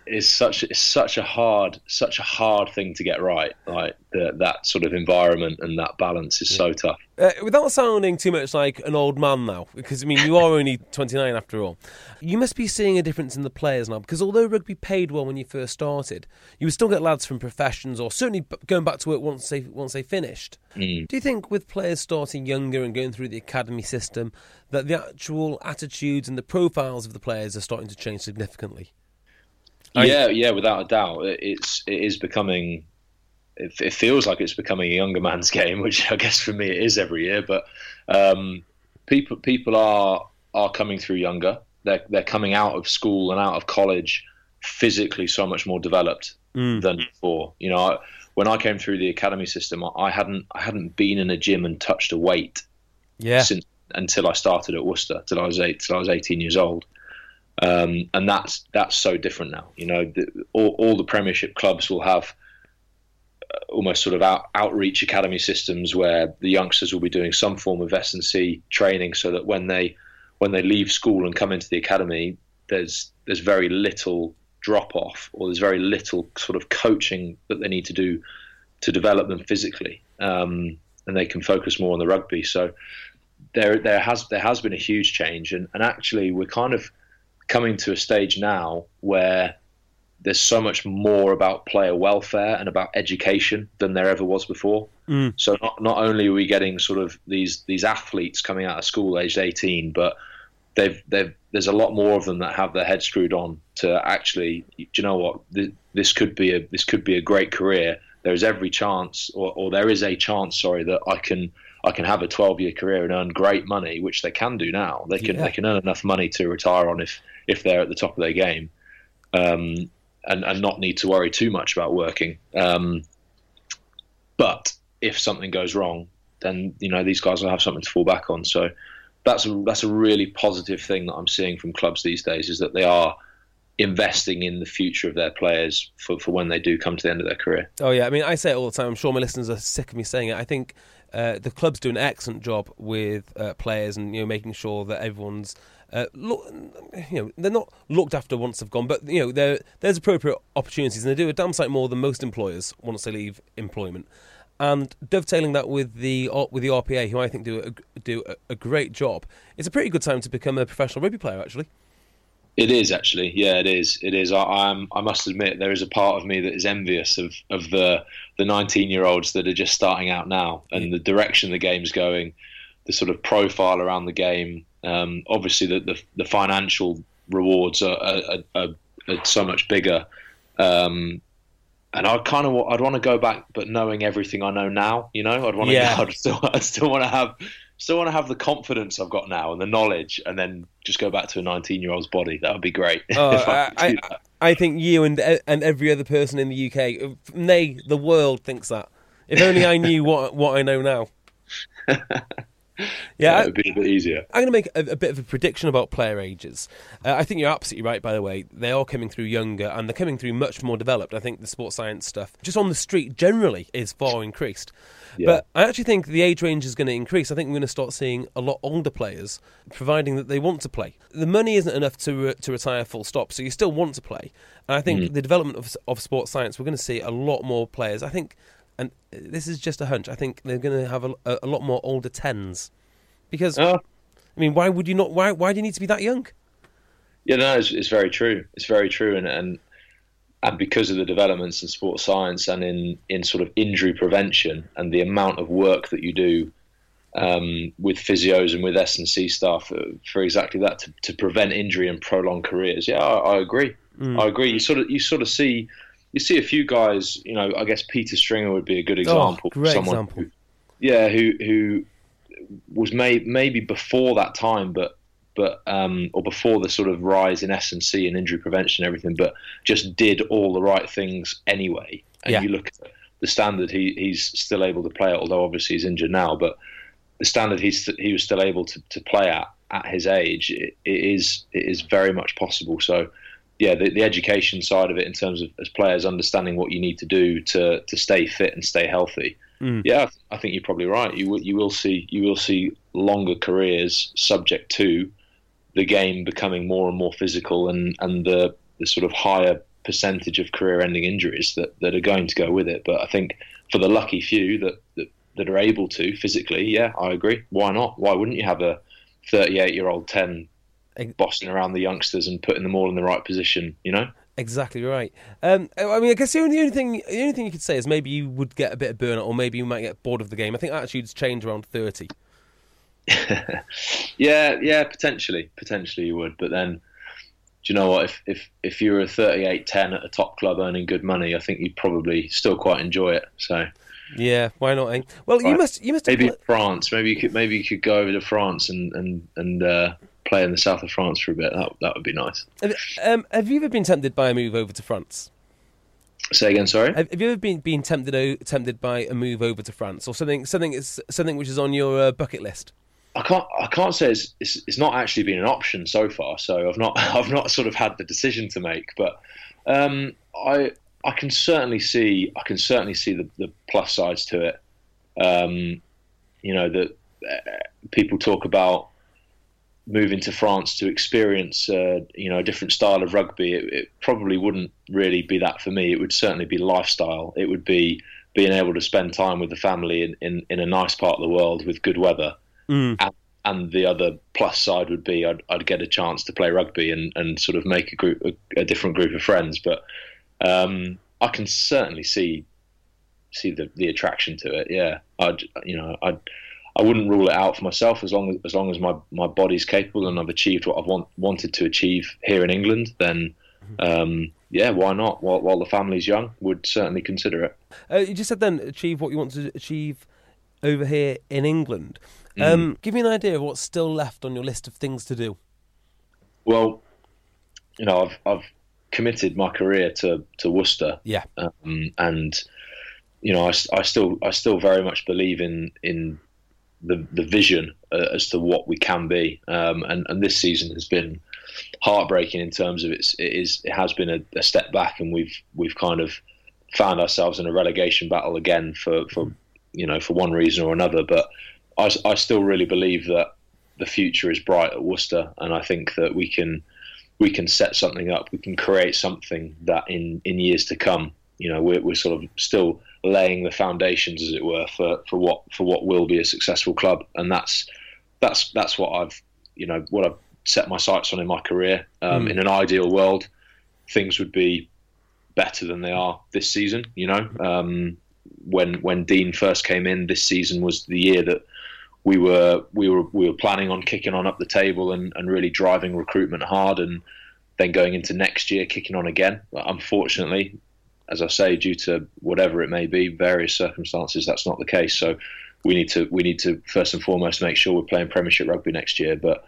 is such is such a hard such a hard thing to get right. Like the, that sort of environment and that balance is yeah. so tough. Uh, without sounding too much like an old man now, because I mean you are only 29 after all. You must be seeing a difference in the players now, because although rugby paid well when you first started, you would still get lads from professions or certainly going back to work once they once they finished. Mm. Do you think with players starting younger and going through the academy system that the actual attitudes and the profiles of the players are starting to change significantly? Yeah, yeah, without a doubt, it's it is becoming. It, it, feels like it's becoming a younger man's game, which I guess for me it is every year. But um, people people are are coming through younger. They're they're coming out of school and out of college physically so much more developed mm. than before. You know, I, when I came through the academy system, I hadn't I hadn't been in a gym and touched a weight. Yeah. Since until I started at Worcester, till I was eight, till I was eighteen years old. Um, and that's that's so different now. You know, the, all, all, the Premiership clubs will have uh, almost sort of out, outreach academy systems where the youngsters will be doing some form of S and C training, so that when they when they leave school and come into the academy, there's there's very little drop off, or there's very little sort of coaching that they need to do to develop them physically, um, and they can focus more on the rugby. So there there has there has been a huge change, and, and actually we're kind of coming to a stage now where there's so much more about player welfare and about education than there ever was before. Mm. So not not only are we getting sort of these these athletes coming out of school aged 18, but they've they've there's a lot more of them that have their head screwed on to actually. Do you know what? This, this could be a this could be a great career. There's every chance, or, or there is a chance, sorry, that I can I can have a 12 year career and earn great money, which they can do now. They can Yeah. they can earn enough money to retire on if if they're at the top of their game, um, and and not need to worry too much about working. Um, but if something goes wrong, then you know these guys will have something to fall back on. So that's a that's a really positive thing that I'm seeing from clubs these days is that they are investing in the future of their players for, for when they do come to the end of their career. Oh yeah, I mean, I say it all the time. I'm sure my listeners are sick of me saying it. I think uh, the clubs do an excellent job with uh, players and you know making sure that everyone's uh, look, you know, they're not looked after once they've gone, but you know, there's appropriate opportunities, and they do a damn sight more than most employers once they leave employment. And dovetailing that with the uh, with the RPA, who I think do a, do a, a great job, it's a pretty good time to become a professional rugby player. Actually, It is actually, yeah, it is. It is. I, I'm. I must admit, there is a part of me that is envious of of the the 19 year olds that are just starting out now, and the direction the game's going, the sort of profile around the game. Um, obviously, the, the the financial rewards are, are, are, are so much bigger. Um, and I kind of I'd want to go back, but knowing everything I know now, you know, I'd want to. Yeah. I'd still, I'd still want to have, still want to have the confidence I've got now and the knowledge, and then just go back to a 19 year old's body. That would be great. Oh, I I, I. I think you and and every other person in the UK, nay, the world thinks that. If only I knew what what I know now. Yeah, it would be a bit easier. I'm going to make a, a bit of a prediction about player ages. Uh, I think you're absolutely right, by the way. They are coming through younger and they're coming through much more developed. I think the sports science stuff, just on the street generally, is far increased. Yeah. But I actually think the age range is going to increase. I think we're going to start seeing a lot older players, providing that they want to play. The money isn't enough to re- to retire full stop, so you still want to play. And I think the development of, of sports science, we're going to see a lot more players. I think, and this is just a hunch, I think they're going to have a, a, lot more older tens. Because Oh, I mean, why would you not? Why why do you need to be that young? yeah, no, it's, it's very true. It's very true, and and and because of the developments in sports science and in in sort of injury prevention and the amount of work that you do um, with physios and with S and C staff uh, for exactly that to, to prevent injury and prolong careers. Yeah, I, I agree. I agree. You sort of you sort of see you see a few guys. You know, I guess Peter Stringer would be a good example. Oh, great someone example. Who, yeah, who who was may, maybe before that time, but but um, or before the sort of rise in S and C and injury prevention and everything, but just did all the right things anyway. And Yeah. you look at the standard he, he's still able to play at, although obviously he's injured now, but the standard he's he was still able to, to play at at his age it, it is it is very much possible. So yeah, the, the education side of it in terms of as players understanding what you need to do to to stay fit and stay healthy. Mm. Yeah, I think you're probably right. You will you will see you will see longer careers subject to the game becoming more and more physical and and the the sort of higher percentage of career-ending injuries that, that are going to go with it. But I think for the lucky few that, that that are able to physically, yeah, I agree. Why not? Why wouldn't you have a 38-year-old 10 Ex- bossing around the youngsters and putting them all in the right position? You know. Exactly right. Um, I mean, I guess the only, the only thing the only thing you could say is maybe you would get a bit of burnout, or maybe you might get bored of the game. I think attitudes change around thirty. Yeah, yeah, potentially, potentially you would. But then, do you know what? If if if you were a 38-10 at a top club earning good money, I think you'd probably still quite enjoy it. So Yeah, why not? Eh? Well, you must you must maybe France. Maybe you could maybe you could go over to France and and and uh, play in the south of France for a bit. That that would be nice. have, um, have you ever been tempted by a move over to France? Say again, sorry. Have, have you ever been been tempted o- tempted by a move over to France, or something something is something which is on your uh, bucket list? I can't I can't say it's, it's it's not actually been an option so far. So I've not I've not sort of had the decision to make, but um, I I can certainly see I can certainly see the, the plus sides to it. Um, you know that uh, people talk about moving to France to experience uh, you know a different style of rugby. It, it probably wouldn't really be that for me. It would certainly be lifestyle. It would be being able to spend time with the family in, in, in a nice part of the world with good weather and, and the other plus side would be I'd, I'd get a chance to play rugby and, and sort of make a group a, a different group of friends. But um, I can certainly see see the, the attraction to it. Yeah, I'd you know I'd I wouldn't rule it out for myself as long as as long as my, my body's capable and I've achieved what I've want, wanted to achieve here in England. Then, um, yeah, why not? While, while the family's young, would certainly consider it. Uh, you just said then achieve what you want to achieve over here in England. Um, Give me an idea of what's still left on your list of things to do. Well, you know, I've I've committed my career to to Worcester. Yeah. um, and you know, I, I still I still very much believe in in the the vision uh, as to what we can be. Um, and and this season has been heartbreaking in terms of it's it is it has been a, a step back, and we've we've kind of found ourselves in a relegation battle again for for you know for one reason or another. But I, I still really believe that the future is bright at Worcester, and I think that we can we can set something up. We can create something that in in years to come, you know, we're, we're sort of still laying the foundations, as it were, for, for what for what will be a successful club, and that's that's that's what I've you know what I've set my sights on in my career. Um, In an ideal world, things would be better than they are this season. You know, um, when when Dean first came in, this season was the year that we were we were we were planning on kicking on up the table and, and really driving recruitment hard and then going into next year kicking on again. But unfortunately, as I say, due to whatever it may be, various circumstances, that's not the case. So we need to we need to first and foremost make sure we're playing Premiership rugby next year. But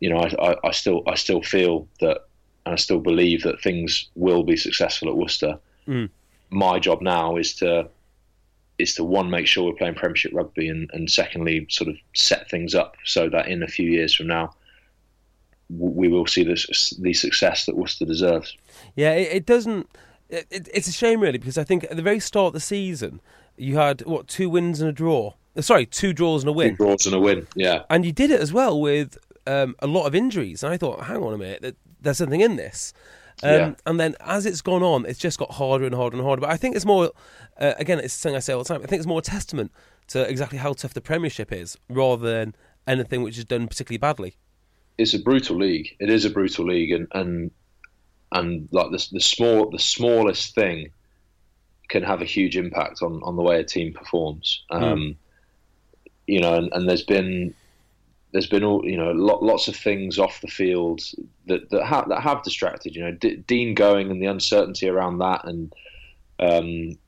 you know, I, I, I still I still feel that and I still believe that things will be successful at Worcester. Hmm. My job now is to is to one make sure we're playing Premiership rugby, and, and secondly, sort of set things up so that in a few years from now, we will see this the success that Worcester deserves. Yeah, it, it doesn't. It, it, it's a shame, really, because I think at the very start of the season, you had what two wins and a draw. Uh, Sorry, two draws and a Two win, draws and a win. Yeah, and you did it as well with um, a lot of injuries. And I thought, hang on a minute, there's something in this. Um, Yeah. And then as it's gone on, it's just got harder and harder and harder. But I think it's more, uh, again, it's something I say all the time. I think it's more a testament to exactly how tough the Premiership is, rather than anything which is done particularly badly. it's a brutal league. It is a brutal league, and and and like the the small the smallest thing can have a huge impact on on the way a team performs. Um, You know, and, and there's been there's been all you know lot, lots of things off the field that that, ha- that have distracted. You know, D- Dean going and the uncertainty around that, and um,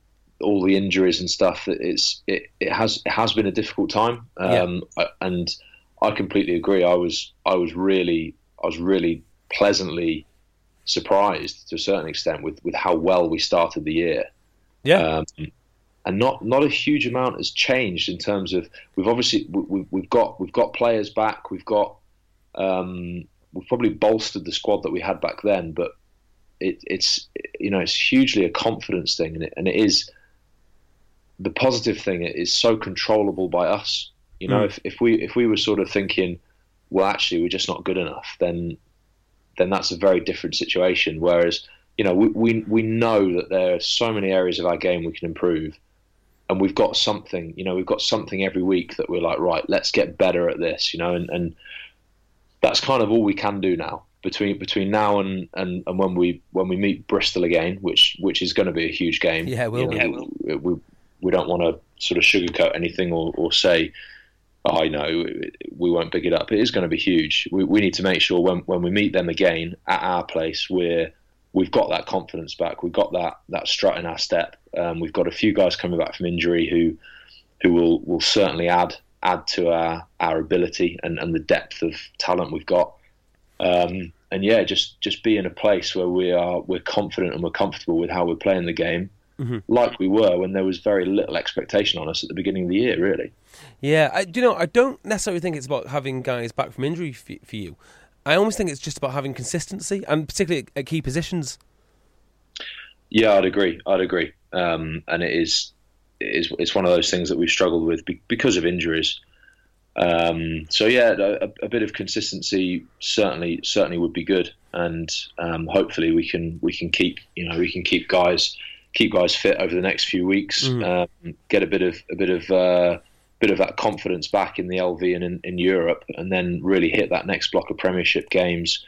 all the injuries and stuff. That it's it, it has it has been a difficult time, um, I- and I completely agree. I was I was really I was really pleasantly surprised to a certain extent with with how well we started the year. Yeah, um, and not not a huge amount has changed in terms of we've obviously we, we've got we've got players back. We've got um, we've probably bolstered the squad that we had back then but it, it's you know it's hugely a confidence thing and it, and it is the positive thing is so controllable by us. You know if, if we if we were sort of thinking well actually we're just not good enough then then that's a very different situation whereas you know, we, we we know that there are so many areas of our game we can improve, and we've got something. You know, we've got something every week that we're like, right, let's get better at this. You know, and, and that's kind of all we can do now between between now and, and, and when we when we meet Bristol again, which which is going to be a huge game. Yeah, will You know, we, we we don't want to sort of sugarcoat anything or, or say. I know we won't pick it up. It is going to be huge. We, we need to make sure when, when we meet them again at our place, we're we've got that confidence back. We've got that that strut in our step. Um, we've got a few guys coming back from injury who who will, will certainly add add to our, our ability and, and the depth of talent we've got. Um, and yeah, just just be in a place where we are we're confident and we're comfortable with how we're playing the game, like we were when there was very little expectation on us at the beginning of the year. Really, Yeah, I, do you know, I don't necessarily think it's about having guys back from injury for, for you. I almost think it's just about having consistency, and particularly at, at key positions. Yeah, I'd agree. I'd agree. Um, and it is, it is, it's one of those things that we've struggled with be- because of injuries. Um, so yeah, a, a bit of consistency certainly certainly would be good, and um, hopefully we can we can keep you know we can keep guys keep guys fit over the next few weeks, um, get a bit of a bit of uh, bit of that confidence back in the LV and in, in Europe, and then really hit that next block of Premiership games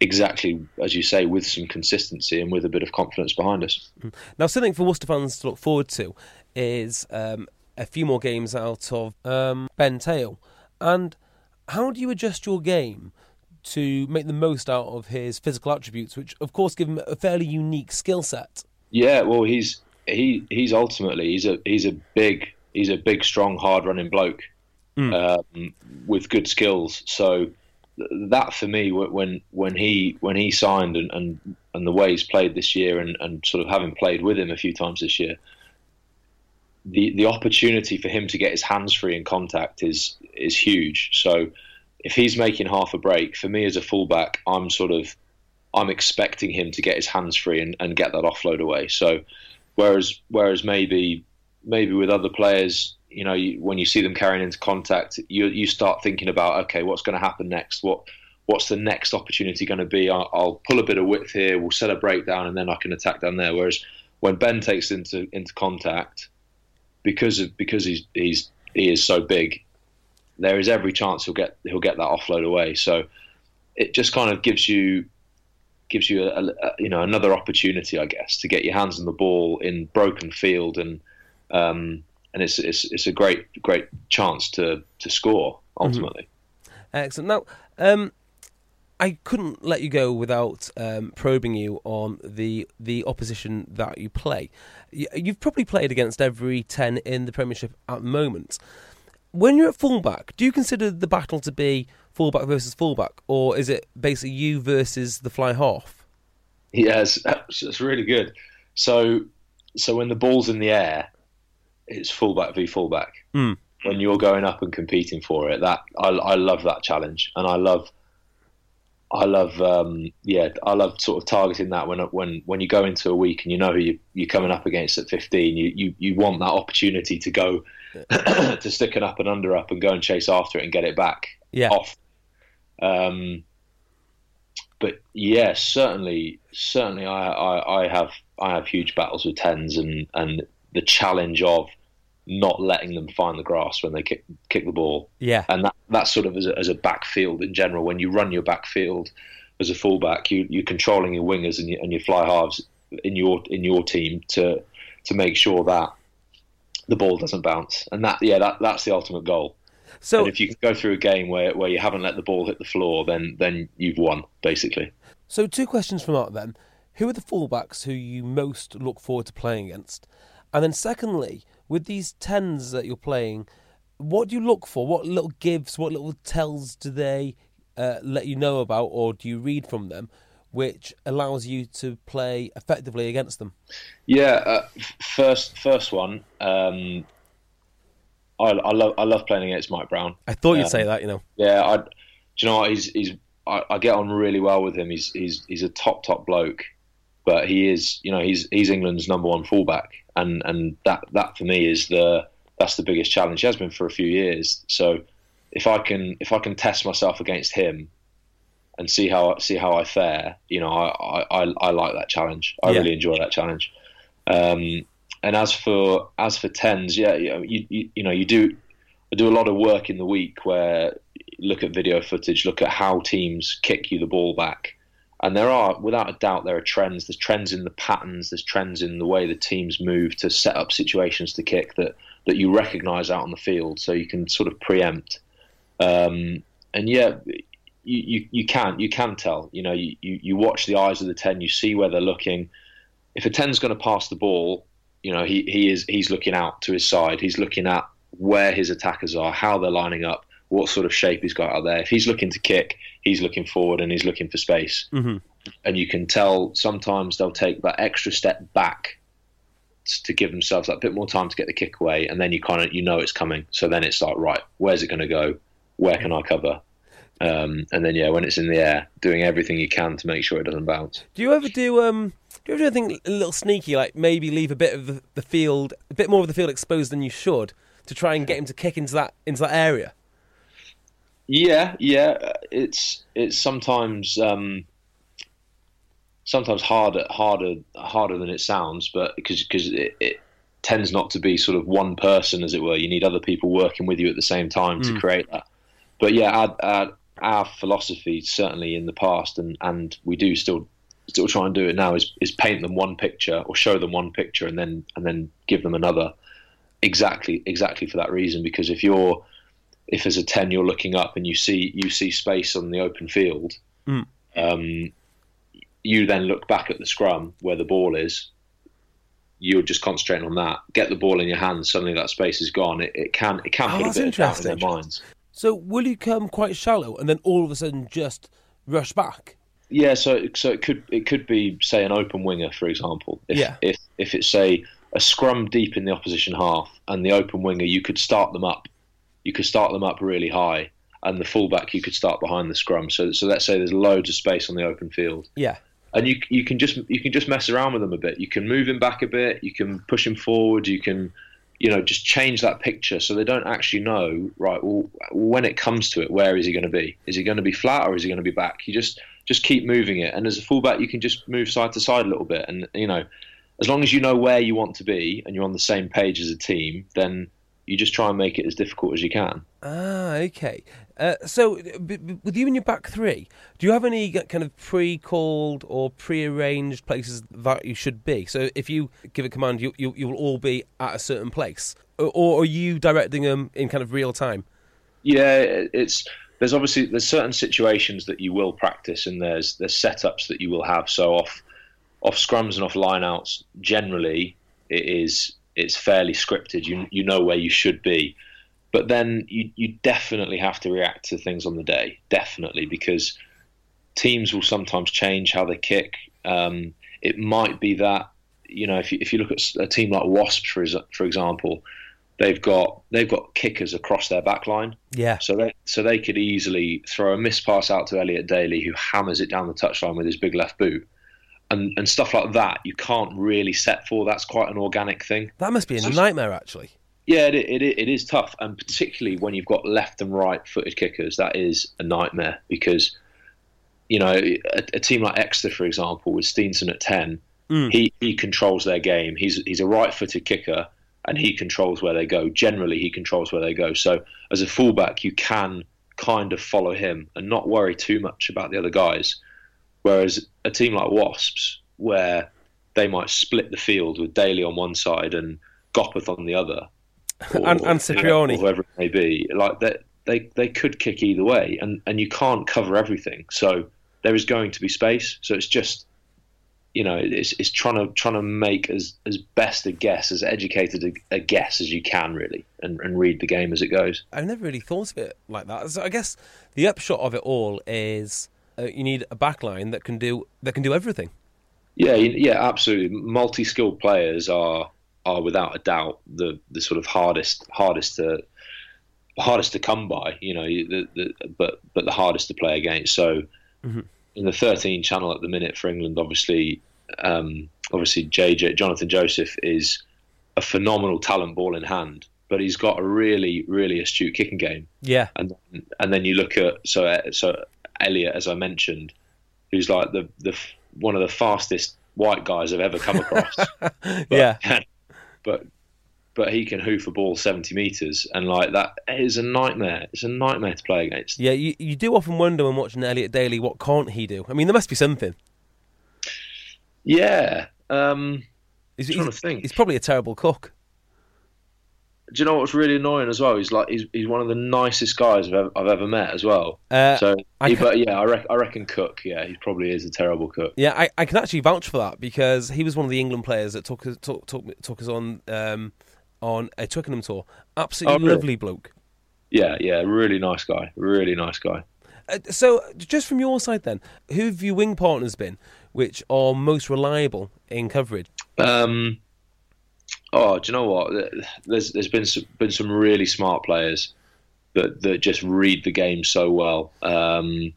exactly as you say with some consistency and with a bit of confidence behind us. Now, something for Worcester fans to look forward to is um, a few more games out of um, Ben Te'o. And how do you adjust your game to make the most out of his physical attributes, which of course give him a fairly unique skill set? Yeah, well, he's he he's ultimately he's a he's a big he's a big, strong, hard running bloke mm. um, with good skills. So that for me, when when he when he signed and and, and the way he's played this year, and, and sort of having played with him a few times this year, the the opportunity for him to get his hands free in contact is is huge. So if he's making half a break, for me as a fullback, I'm sort of I'm expecting him to get his hands free and, and get that offload away. So whereas whereas maybe maybe with other players, you know, you, when you see them carrying into contact, you you start thinking about okay, what's going to happen next? What what's the next opportunity going to be? I'll, I'll, pull a bit of width here. We'll set a breakdown, and then I can attack down there. Whereas when Ben takes into into contact, because of because he's he's he is so big, there is every chance he'll get he'll get that offload away. So it just kind of gives you gives you a, a, you know another opportunity, I guess, to get your hands on the ball in broken field and um, and it's, it's it's a great great chance to to score ultimately. Mm-hmm. Excellent. Now, um, I couldn't let you go without um, probing you on the the opposition that you play. You've probably played against every ten in the Premiership at the moment. When you're at fullback, do you consider the battle to be fullback versus fullback, or is it basically you versus the fly half? Yes, it's really good. So, so when the ball's in the air, it's fullback v fullback. Mm. When you're going up and competing for it, that I, I love that challenge, and I love, I love, um, yeah, I love sort of targeting that when when when you go into a week and you know who you, you're coming up against at 15, you you, you want that opportunity to go to stick an up and under up and go and chase after it and get it back yeah. off. Um, but yeah, certainly, certainly, I, I, I have I have huge battles with tens and and the challenge of not letting them find the grass when they kick kick the ball. Yeah, and that that's sort of as a, as a backfield in general. When you run your backfield as a fullback, you you're controlling your wingers and your, and your fly halves in your in your team to to make sure that the ball doesn't bounce. And that yeah, that that's the ultimate goal. So and if you can go through a game where, where you haven't let the ball hit the floor, then then you've won basically. So two questions from Art then: Who are the fullbacks who you most look forward to playing against? And then secondly, with these tens that you're playing, what do you look for? What little gives, what little tells do they uh, let you know about, or do you read from them, which allows you to play effectively against them? Yeah, uh, first first one. Um, I, I, love I love playing against Mike Brown. I thought you'd um, say that. You know. Yeah, I. Do you know what? He's he's. I, I get on really well with him. He's he's he's a top top bloke but he is, you know, he's he's England's number one fullback, and and that that for me is the that's the biggest challenge. He has been for a few years. So if I can if I can test myself against him and see how see how I fare, you know, I I, I like that challenge. I yeah. really enjoy that challenge. Um, and as for as for tens, yeah, you, you you know you do I do a lot of work in the week where look at video footage, look at how teams kick you the ball back and there are, without a doubt, there are trends. There's trends in the patterns. There's trends in the way the teams move to set up situations to kick that that you recognise out on the field, so you can sort of preempt. Um, and yeah, you, you, you can you can tell. You know, you, you watch the eyes of the ten. You see where they're looking. If a ten's going to pass the ball, you know he he is he's looking out to his side. He's looking at where his attackers are, how they're lining up, what sort of shape he's got out there. If he's looking to kick, he's looking forward and he's looking for space. Mm-hmm. And you can tell sometimes they'll take that extra step back to give themselves that bit more time to get the kick away, and then you kind of you know it's coming. So then it's like, right, where's it going to go? Where can I cover? Um, and then yeah, when it's in the air, doing everything you can to make sure it doesn't bounce. Do you ever do um? Do you ever do anything a little sneaky, like maybe leave a bit of the, the field, a bit more of the field exposed than you should, to try and get him to kick into that into that area? Yeah, yeah. It's it's sometimes um, sometimes harder harder harder than it sounds, but because because it, it, tends not to be sort of one person, as it were. You need other people working with you at the same time mm. to create that. But yeah, our, our, our, philosophy certainly in the past, and, and we do still still try and do it now, is is paint them one picture or show them one picture, and then and then give them another. exactly exactly for that reason. Because if you're if as a ten you're looking up and you see you see space on the open field, Mm. um, you then look back at the scrum where the ball is. You're just concentrating on that. Get the ball in your hands. Suddenly that space is gone. It, it can it can Oh, put a bit of doubt in their minds. So will you come quite shallow and then all of a sudden just rush back? Yeah, so so it could it could be say an open winger, for example. If Yeah. if if it's say a scrum deep in the opposition half and the open winger, you could start them up. You could start them up really high, and the fullback you could start behind the scrum. So so let's say there's loads of space on the open field, Yeah. and you you can just you can just mess around with them a bit. You can move him back a bit. You can push him forward. You can you know just change that picture so they don't actually know right. Well, when it comes to it, where is he going to be? Is he going to be flat or is he going to be back? You just just keep moving it, and as a fullback, you can just move side to side a little bit, and you know as long as you know where you want to be and you're on the same page as a team, then you just try and make it as difficult as you can. Ah, okay. Uh, so, b- b- with you and your back three, do you have any kind of pre-called or pre-arranged places that you should be? So, if you give a command, you you, you will all be at a certain place, or, or are you directing them in kind of real time? Yeah, it's there's obviously there's certain situations that you will practice, and there's there's setups that you will have. So off off scrums and off lineouts, generally it is it's fairly scripted. You you know where you should be, but then you you definitely have to react to things on the day, definitely because teams will sometimes change how they kick. Um, it might be that you know if you, if you look at a team like Wasps for for example, they've got they've got kickers across their back line. Yeah. So they so they could easily throw a miss pass out to Elliot Daly, who hammers it down the touchline with his big left boot, and and stuff like that. You can't really set for. That's quite an organic thing. That must be a So- nightmare, actually. Yeah, it, it, it is tough, and particularly when you've got left and right footed kickers, that is a nightmare because you know a, a team like Exeter, for example, with Steenson at ten, Mm. he he controls their game. He's he's a right footed kicker, and he controls where they go. Generally, he controls where they go. So as a fullback, you can kind of follow him and not worry too much about the other guys. Whereas a team like Wasps, where they might split the field with Daly on one side and Gopperth on the other, And- and Cipriani. or whoever it may be, like that, they they could kick either way, and and you can't cover everything. So there is going to be space. So it's just, you know, it's it's trying to trying to make as as best a guess, as educated a, a guess as you can, really, and and read the game as it goes. I've never really thought of it like that. So I guess the upshot of it all is uh, you need a backline that can do that can do everything. Yeah, yeah, absolutely. Multi-skilled players are are without a doubt the the sort of hardest hardest to hardest to come by. You know, the, the, but but the hardest to play against. So in the 13 channel at the minute for England, obviously, um, obviously JJ Jonathan Joseph is a phenomenal talent ball in hand, but he's got a really really astute kicking game Yeah. and and then you look at so so Elliot, as I mentioned, who's like the the one of the fastest white guys I've ever come across. But- yeah. but but he can hoof a ball seventy meters, and like that is a nightmare. It's a nightmare to play against. Yeah, you, you do often wonder when watching Elliot Daly, what can't he do? I mean, there must be something. Yeah. Um, He's, I'm trying he's- to think. he's probably a terrible cook. do you know what's really annoying as well? He's like he's, he's one of the nicest guys I've ever, I've ever met as well. Uh, so, he- but yeah, I, rec- I reckon Cook. Yeah, he probably is a terrible cook. Yeah, I, I can actually vouch for that because he was one of the England players that took us took, took, took us on um, on a Twickenham tour. Absolutely Oh, really? lovely bloke. Yeah, yeah, really nice guy. Really nice guy. Uh, so, just from your side, then, who have your wing partners been, which are most reliable in coverage? Um, oh, do you know what? There's there's been some, been some really smart players that that just read the game so well. Um,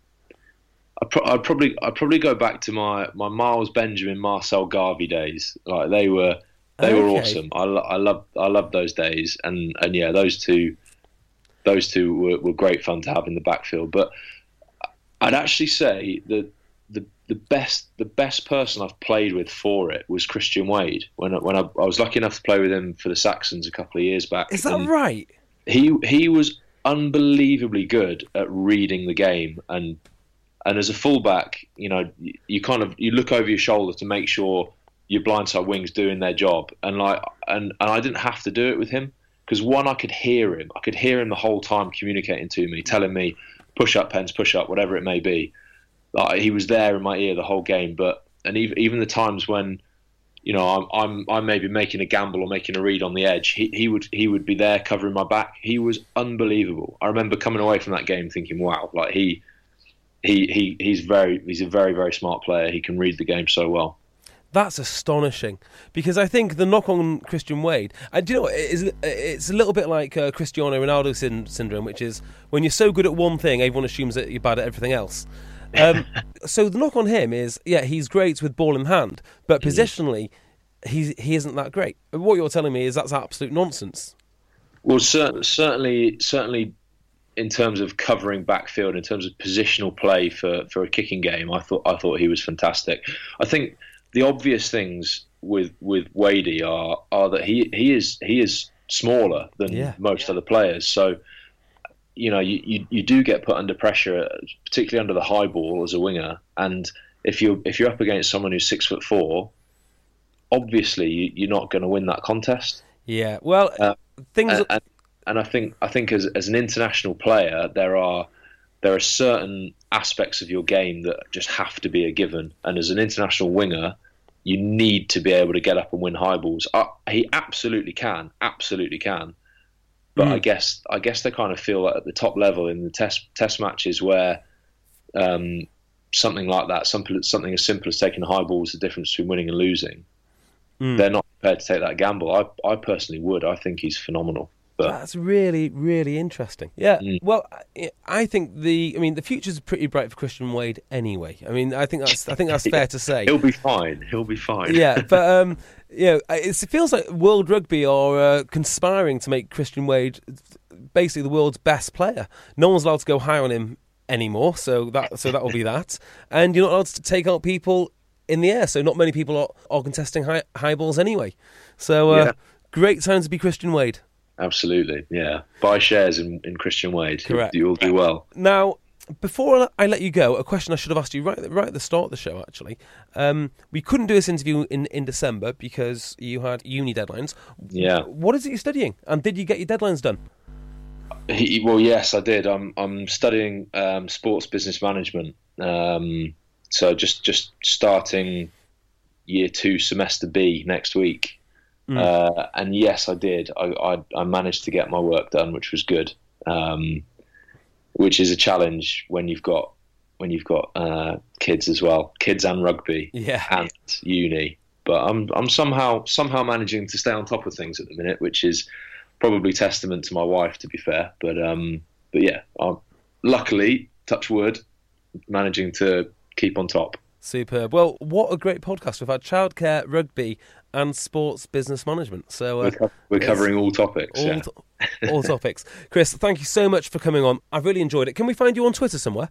I pro- I'd probably I'd probably go back to my, my Miles Benjamin, Marcel Garvey days. Like they were they were awesome. I, I love I love those days, and and yeah, those two those two were, were great fun to have in the backfield. But I'd actually say that the the best the best person I've played with for it was Christian Wade. When I, when I, I was lucky enough to play with him for the Saxons a couple of years back. Is that right? He he was unbelievably good at reading the game and and as a fullback, you know, you kind of you look over your shoulder to make sure your blindside wings doing their job, and like and and I didn't have to do it with him because one I could hear him, I could hear him the whole time communicating to me, telling me push up pens, push up, whatever it may be. Like, he was there in my ear the whole game, but and even even the times when you know I'm I'm I'm maybe making a gamble or making a read on the edge, he he would he would be there covering my back. He was unbelievable. I remember coming away from that game thinking, wow, like he he he he's very he's a very very smart player. He can read the game so well. That's astonishing because I think the knock on Christian Wade, and do you know it's, it's a little bit like uh, Cristiano Ronaldo syn- syndrome, which is when you're so good at one thing, everyone assumes that you're bad at everything else. Um, so the knock on him is, yeah, he's great with ball in hand, but positionally, he he isn't that great. What you're telling me is that's absolute nonsense. Well, cer- certainly, certainly, in terms of covering backfield, in terms of positional play for, for a kicking game, I thought I thought he was fantastic. I think the obvious things with with Wadey are are that he he is he is smaller than Yeah. most other players, so. You know, you, you, you do get put under pressure, particularly under the high ball as a winger. And if you're if you're up against someone who's six foot four, obviously you, you're not going to win that contest. Yeah, well, Uh, things. and, and, and I think I think as as an international player, there are there are certain aspects of your game that just have to be a given. And as an international winger, you need to be able to get up and win high balls. Uh, he absolutely can, absolutely can. But I guess I guess they kind of feel that at the top level in the test test matches where um, something like that, something something as simple as taking high ball is the difference between winning and losing. They're not prepared to take that gamble. I I personally would. I think he's phenomenal. But That's really, really interesting. Yeah. Mm. Well, I- think the, I mean, the future's pretty bright for Christian Wade anyway. I mean, I think that's, I think that's fair to say. he'll be fine. He'll be fine. yeah, but um, you know, it's, it feels like World Rugby are uh, conspiring to make Christian Wade basically the world's best player. No one's allowed to go high on him anymore, so that so that will be that. And you're not allowed to take out people in the air, so not many people are, are contesting high, high balls anyway. So uh, Yeah. great time to be Christian Wade. Absolutely. Yeah. Buy shares in, in Christian Wade. Correct. You'll do well. Now, before I let you go, a question I should have asked you right, right at the start of the show, actually. Um, we couldn't do this interview in, in December because you had uni deadlines. Yeah. What is it you're studying? And did you get your deadlines done? He, well, yes, I did. I'm I'm studying um, sports business management. Um, so just just starting year two, semester B next week. Uh, and yes, I did. I, I I managed to get my work done, which was good. Um, which is a challenge when you've got when you've got uh, kids as well, kids and rugby. Yeah. and uni. But I'm I'm somehow somehow managing to stay on top of things at the minute, which is probably testament to my wife, to be fair. But um, but yeah, I'm luckily, touch wood, managing to keep on top. Superb. Well, what a great podcast. We've had childcare, rugby, and sports business management. So uh, We're, we're covering all topics. all, yeah. to- all topics. Chris, thank you so much for coming on. I've really enjoyed it. Can we find you on Twitter somewhere?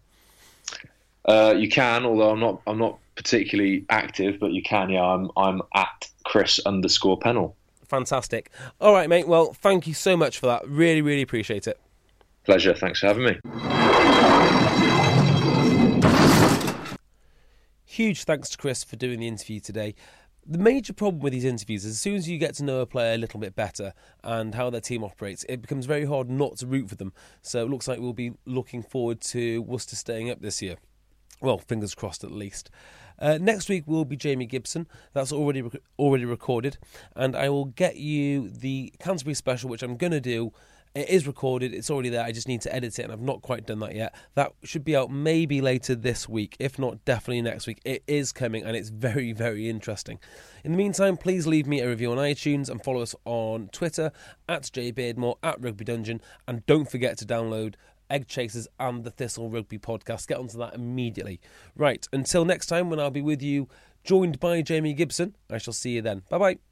Uh, you can, although I'm not I'm not particularly active, but you can. Yeah, I'm I'm at Chris underscore Pennell. Fantastic. All right, mate. Well, thank you so much for that. Really, really appreciate it. Pleasure. Thanks for having me. Huge thanks to Chris for doing the interview today. The major problem with these interviews is as soon as you get to know a player a little bit better and how their team operates, it becomes very hard not to root for them. So it looks like we'll be looking forward to Worcester staying up this year. Well, fingers crossed at least. Uh, next week will be Jamie Gibson. That's already rec- already recorded, and I will get you the Canterbury special, which I'm going to do. It is recorded. It's already there. I just need to edit it, and I've not quite done that yet. That should be out maybe later this week, if not definitely next week. It is coming, and it's very, very interesting. In the meantime, please leave me a review on iTunes and follow us on Twitter at jbeardmore at Rugby Dungeon, and don't forget to download Eggchasers and the Thistle Rugby podcast. Get onto that immediately. Right, until next time when I'll be with you, joined by Jamie Gibson. I shall see you then. Bye bye.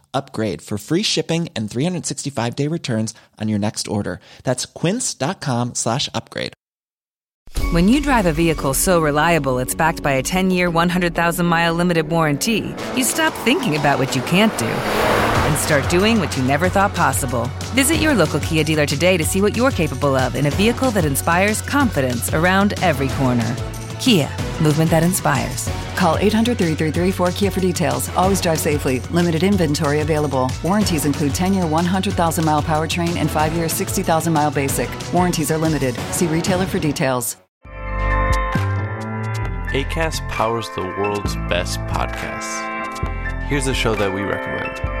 upgrade for free shipping and 365 day returns on your next order. That's quince.com slash upgrade. When you drive a vehicle so reliable it's backed by a 10 year, 100,000 mile limited warranty, you stop thinking about what you can't do and start doing what you never thought possible. Visit your local Kia dealer today to see what you're capable of in a vehicle that inspires confidence around every corner. Kia, movement that inspires. Call 800 333 4KIA for details. Always drive safely. Limited inventory available. Warranties include 10 year 100,000 mile powertrain and 5 year 60,000 mile basic. Warranties are limited. See retailer for details. ACAST powers the world's best podcasts. Here's a show that we recommend.